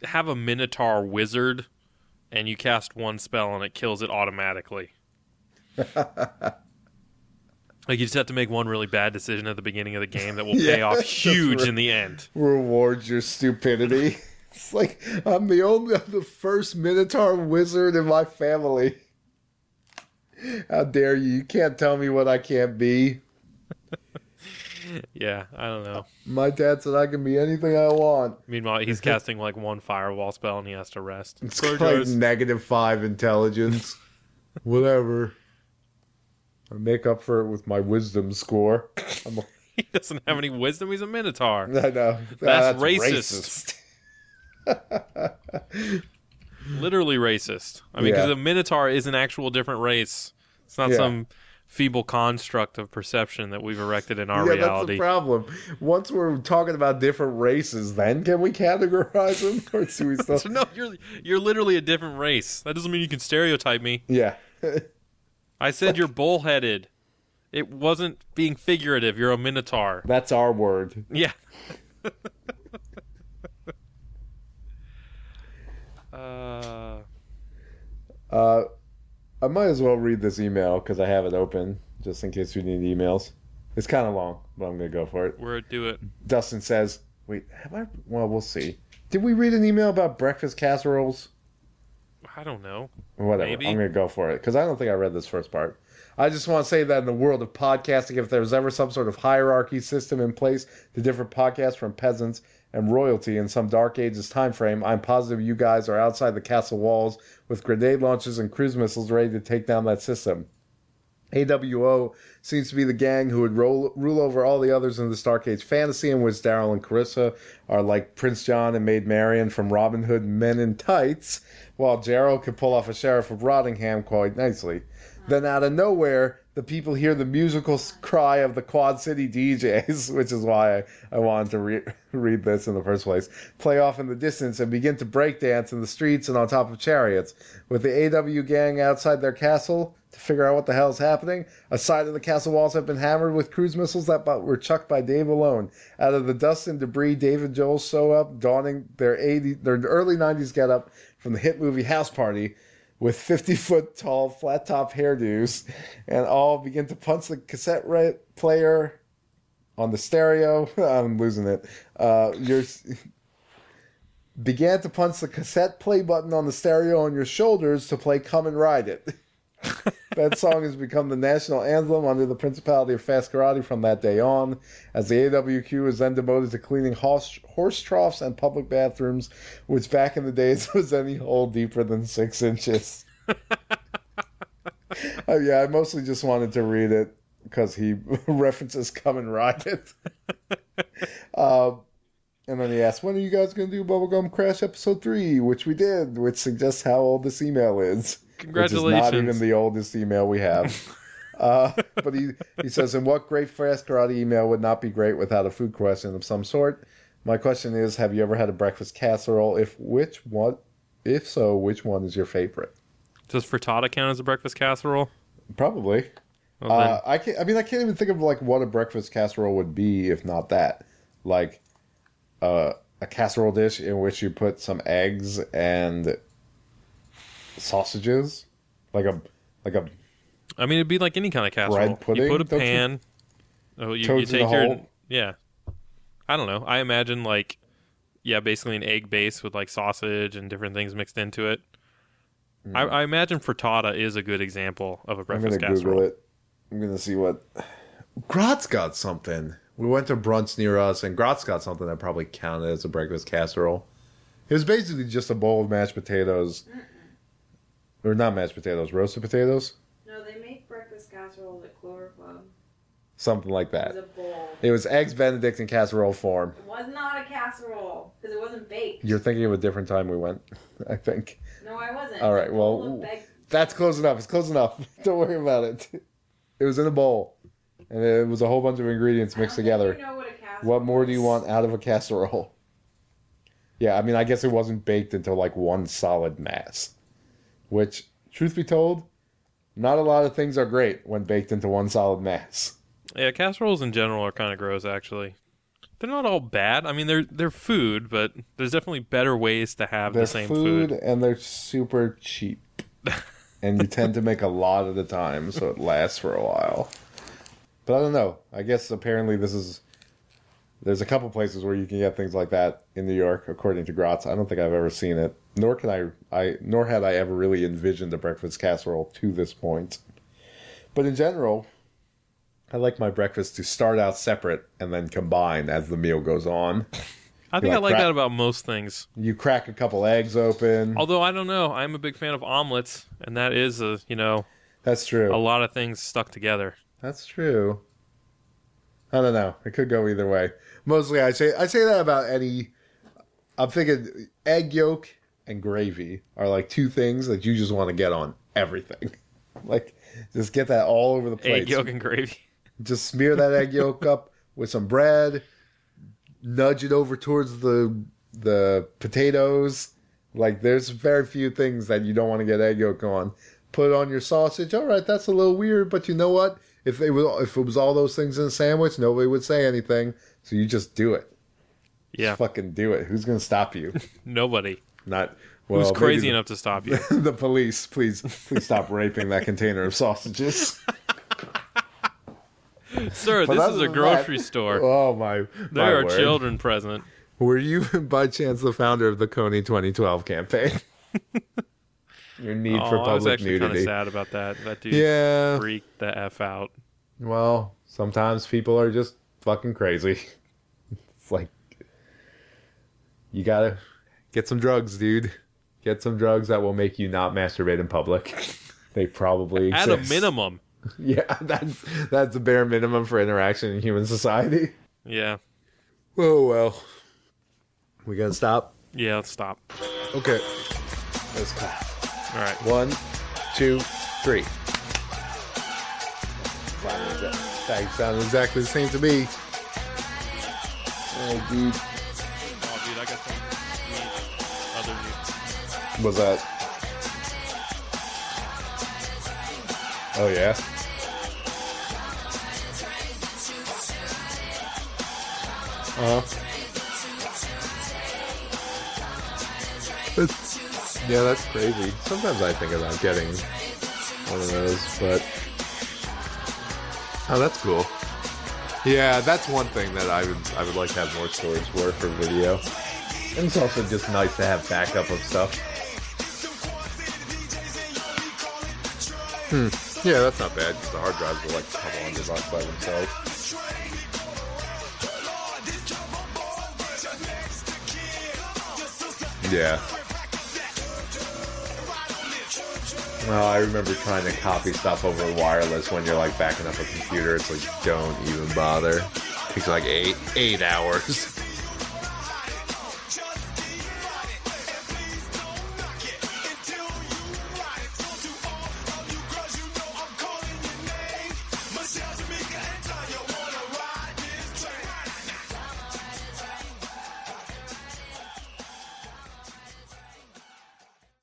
have a Minotaur wizard, and you cast one spell and it kills it automatically. *laughs* like you just have to make one really bad decision at the beginning of the game that will *laughs* pay Yeah, off huge right. in the end. rewards your stupidity. *laughs* It's like I'm the only I'm the first Minotaur wizard in my family. How dare you? You can't tell me what I can't be. *laughs* Yeah, I don't know. My dad said I can be anything I want. Meanwhile, he's *laughs* casting like one firewall spell and he has to rest. It's Sorry, like guys. negative five intelligence. *laughs* Whatever. I make up for it with my wisdom score. I'm a, he doesn't have any wisdom. He's a minotaur. I know. That's ah, racist. Literally racist. I mean, because Yeah. a minotaur is an actual different race. It's not Yeah. some feeble construct of perception that we've erected in our yeah, that's the problem. Once we're talking about different races, then can we categorize them, *laughs* or do we *laughs* still? So no, you're you're literally a different race. That doesn't mean you can stereotype me. yeah, *laughs* I said you're bullheaded. It wasn't being figurative. You're a minotaur. that's our word. Yeah. uh, Uh, I might as well read this email because I have it open just in case we need emails. It's kind of long, but I'm gonna go for it. where do it? Dustin says, "Wait, have I? Well, we'll see. Did we read an email about breakfast casseroles? I don't know. Whatever. Maybe. I'm gonna go for it because I don't think I read this first part. I just want to say that in the world of podcasting, if there's ever some sort of hierarchy system in place to different podcasts from peasants and royalty in some dark ages time frame, I'm positive you guys are outside the castle walls with grenade launchers and cruise missiles ready to take down that system. AWO seems to be the gang who would roll, rule over all the others in the Dark Age fantasy, in which Daryl and Clarissa are like Prince John and Maid Marian from Robin Hood Men in Tights, while Gerald could pull off a sheriff of Rottingham quite nicely. Then out of nowhere, the people hear the musical cry of the Quad City DJs, *laughs* which is why I, I wanted to re- read this in the first place, play off in the distance and begin to break dance in the streets and on top of chariots. With the AW gang outside their castle to figure out what the hell is happening, a side of the castle walls have been hammered with cruise missiles that were chucked by Dave alone. Out of the dust and debris, Dave and Joel show up, donning their 80, their early 90s getup from the hit movie House Party with 50 foot tall flat top hairdos and all begin to punch the cassette right player on the stereo. *laughs* I'm losing it. Uh, you're began to punch the cassette play button on the stereo on your shoulders to play Come and Ride It. *laughs* that song has become the national anthem under the Principality of Fast Karate from that day on, as the AWO was then devoted to cleaning horse, horse troughs and public bathrooms, which back in the days *laughs* was any hole deeper than six inches. *laughs* Uh, yeah, I mostly just wanted to read it because he *laughs* references Come and Ride It. um, and then he asked, When are you guys going to do Bubblegum Crash episode 3? Which we did, which suggests how old this email is. Which is not even the oldest email we have. *laughs* uh, but he, he says, And what great fast karate email would not be great without a food question of some sort? My question is Have you ever had a breakfast casserole? If which one, if so, which one is your favorite? Does frittata count as a breakfast casserole? Probably. Well, Uh, I can I mean, I can't even think of like what a breakfast casserole would be if not that. Like, uh, a casserole dish in which you put some eggs and sausages, like a like a I mean, it'd be like any kind of casserole. Bread pudding, you put a don't you? pan. Oh, you, you Toads in take a your hole? yeah. I don't know. I imagine like yeah, basically an egg base with like sausage and different things mixed into it. I, I imagine frittata is a good example of a Hmm. I'm breakfast gonna casserole. Google it. I'm gonna see what Gratz got something. We went to brunch near us, and Gratz got something that probably counted as a breakfast casserole. It was basically just a bowl of mashed potatoes, or not mashed potatoes, roasted potatoes, No, they make breakfast casserole at Clover Club. something like It that. was a bowl. It was eggs Benedict in casserole form. It was not a casserole because it wasn't baked. You're thinking of a different time we went, *laughs* I think. No, I wasn't. All right, well, baked- That's close enough. It's close enough. *laughs* Don't worry about it. It was in a bowl, and it was a whole bunch of ingredients mixed together. You know what, a casserole What more do you want out of a casserole? *laughs* Yeah, I mean, I guess it wasn't baked into like one solid mass. Which, truth be told, not a lot of things are great when baked into one solid mass. Yeah, casseroles in general are kind of gross. Actually, they're not all bad. I mean, they're they're food, but there's definitely better ways to have They're the same food, food. and they're super cheap. *laughs* and you tend to make a lot at a time, so it lasts for a while. But I don't know. I guess apparently this is There's a couple places where you can get things like that in New York, according to Gratz. I don't think I've ever seen it. Nor can I, I nor had I ever really envisioned a breakfast casserole to this point. But in general, I like my breakfast to start out separate and then combine as the meal goes on. I think I like crack- that about most things. You crack a couple eggs open. Although I don't know, I'm a big fan of omelets, and that is a you know That's true. a lot of things stuck together. That's true. I don't know. It could go either way. Mostly, I say I say that about any. I'm thinking egg yolk and gravy are like two things that you just want to get on everything. *laughs* Like, just get that all over the place. Egg yolk and gravy. Just smear that egg yolk *laughs* up with some bread. Nudge it over towards the the potatoes. Like, there's very few things that you don't want to get egg yolk on. Put it on your sausage. All right, that's a little weird, but you know what? If it was if it was all those things in a sandwich, nobody would say anything. So you just do it. Yeah, Just fucking do it. Who's gonna stop you? *laughs* nobody Not well. who's crazy enough to stop you. *laughs* The, police, please, please stop raping that container of sausages. *laughs* Sir, But this is a grocery that- store. Oh my! my There are word. children present. Were you by chance the founder of the Kony 2012 campaign? Your need Oh, for public nudity. I was actually kind of sad about that. That dude Yeah. freaked the f out. Well, sometimes people are just fucking crazy. *laughs* It's like you gotta get some drugs, dude. Get some drugs that will make you not masturbate in public. *laughs* They probably At a minimum. *laughs* Yeah, that's that's the bare minimum for interaction in human society. Yeah. Oh well. We gotta stop. Yeah, let's stop. Okay. Let's clap. All right. One, two, three. Sounded exactly the same to me. Oh, dude. Oh, dude, I got some other news. Was that? Oh yeah. Uh huh. Yeah, that's crazy. Sometimes I think about getting one of those, but oh, that's cool. Yeah, that's one thing that I would I would like to have more storage for for video. And it's also just nice to have backup of stuff. Hmm. Yeah, that's not bad. 'cause the hard drives are like a couple hundred bucks by themselves. Yeah. Well, I remember trying to copy stuff over wireless when you're like backing up a computer. It's like, don't even bother. It takes like eight eight hours.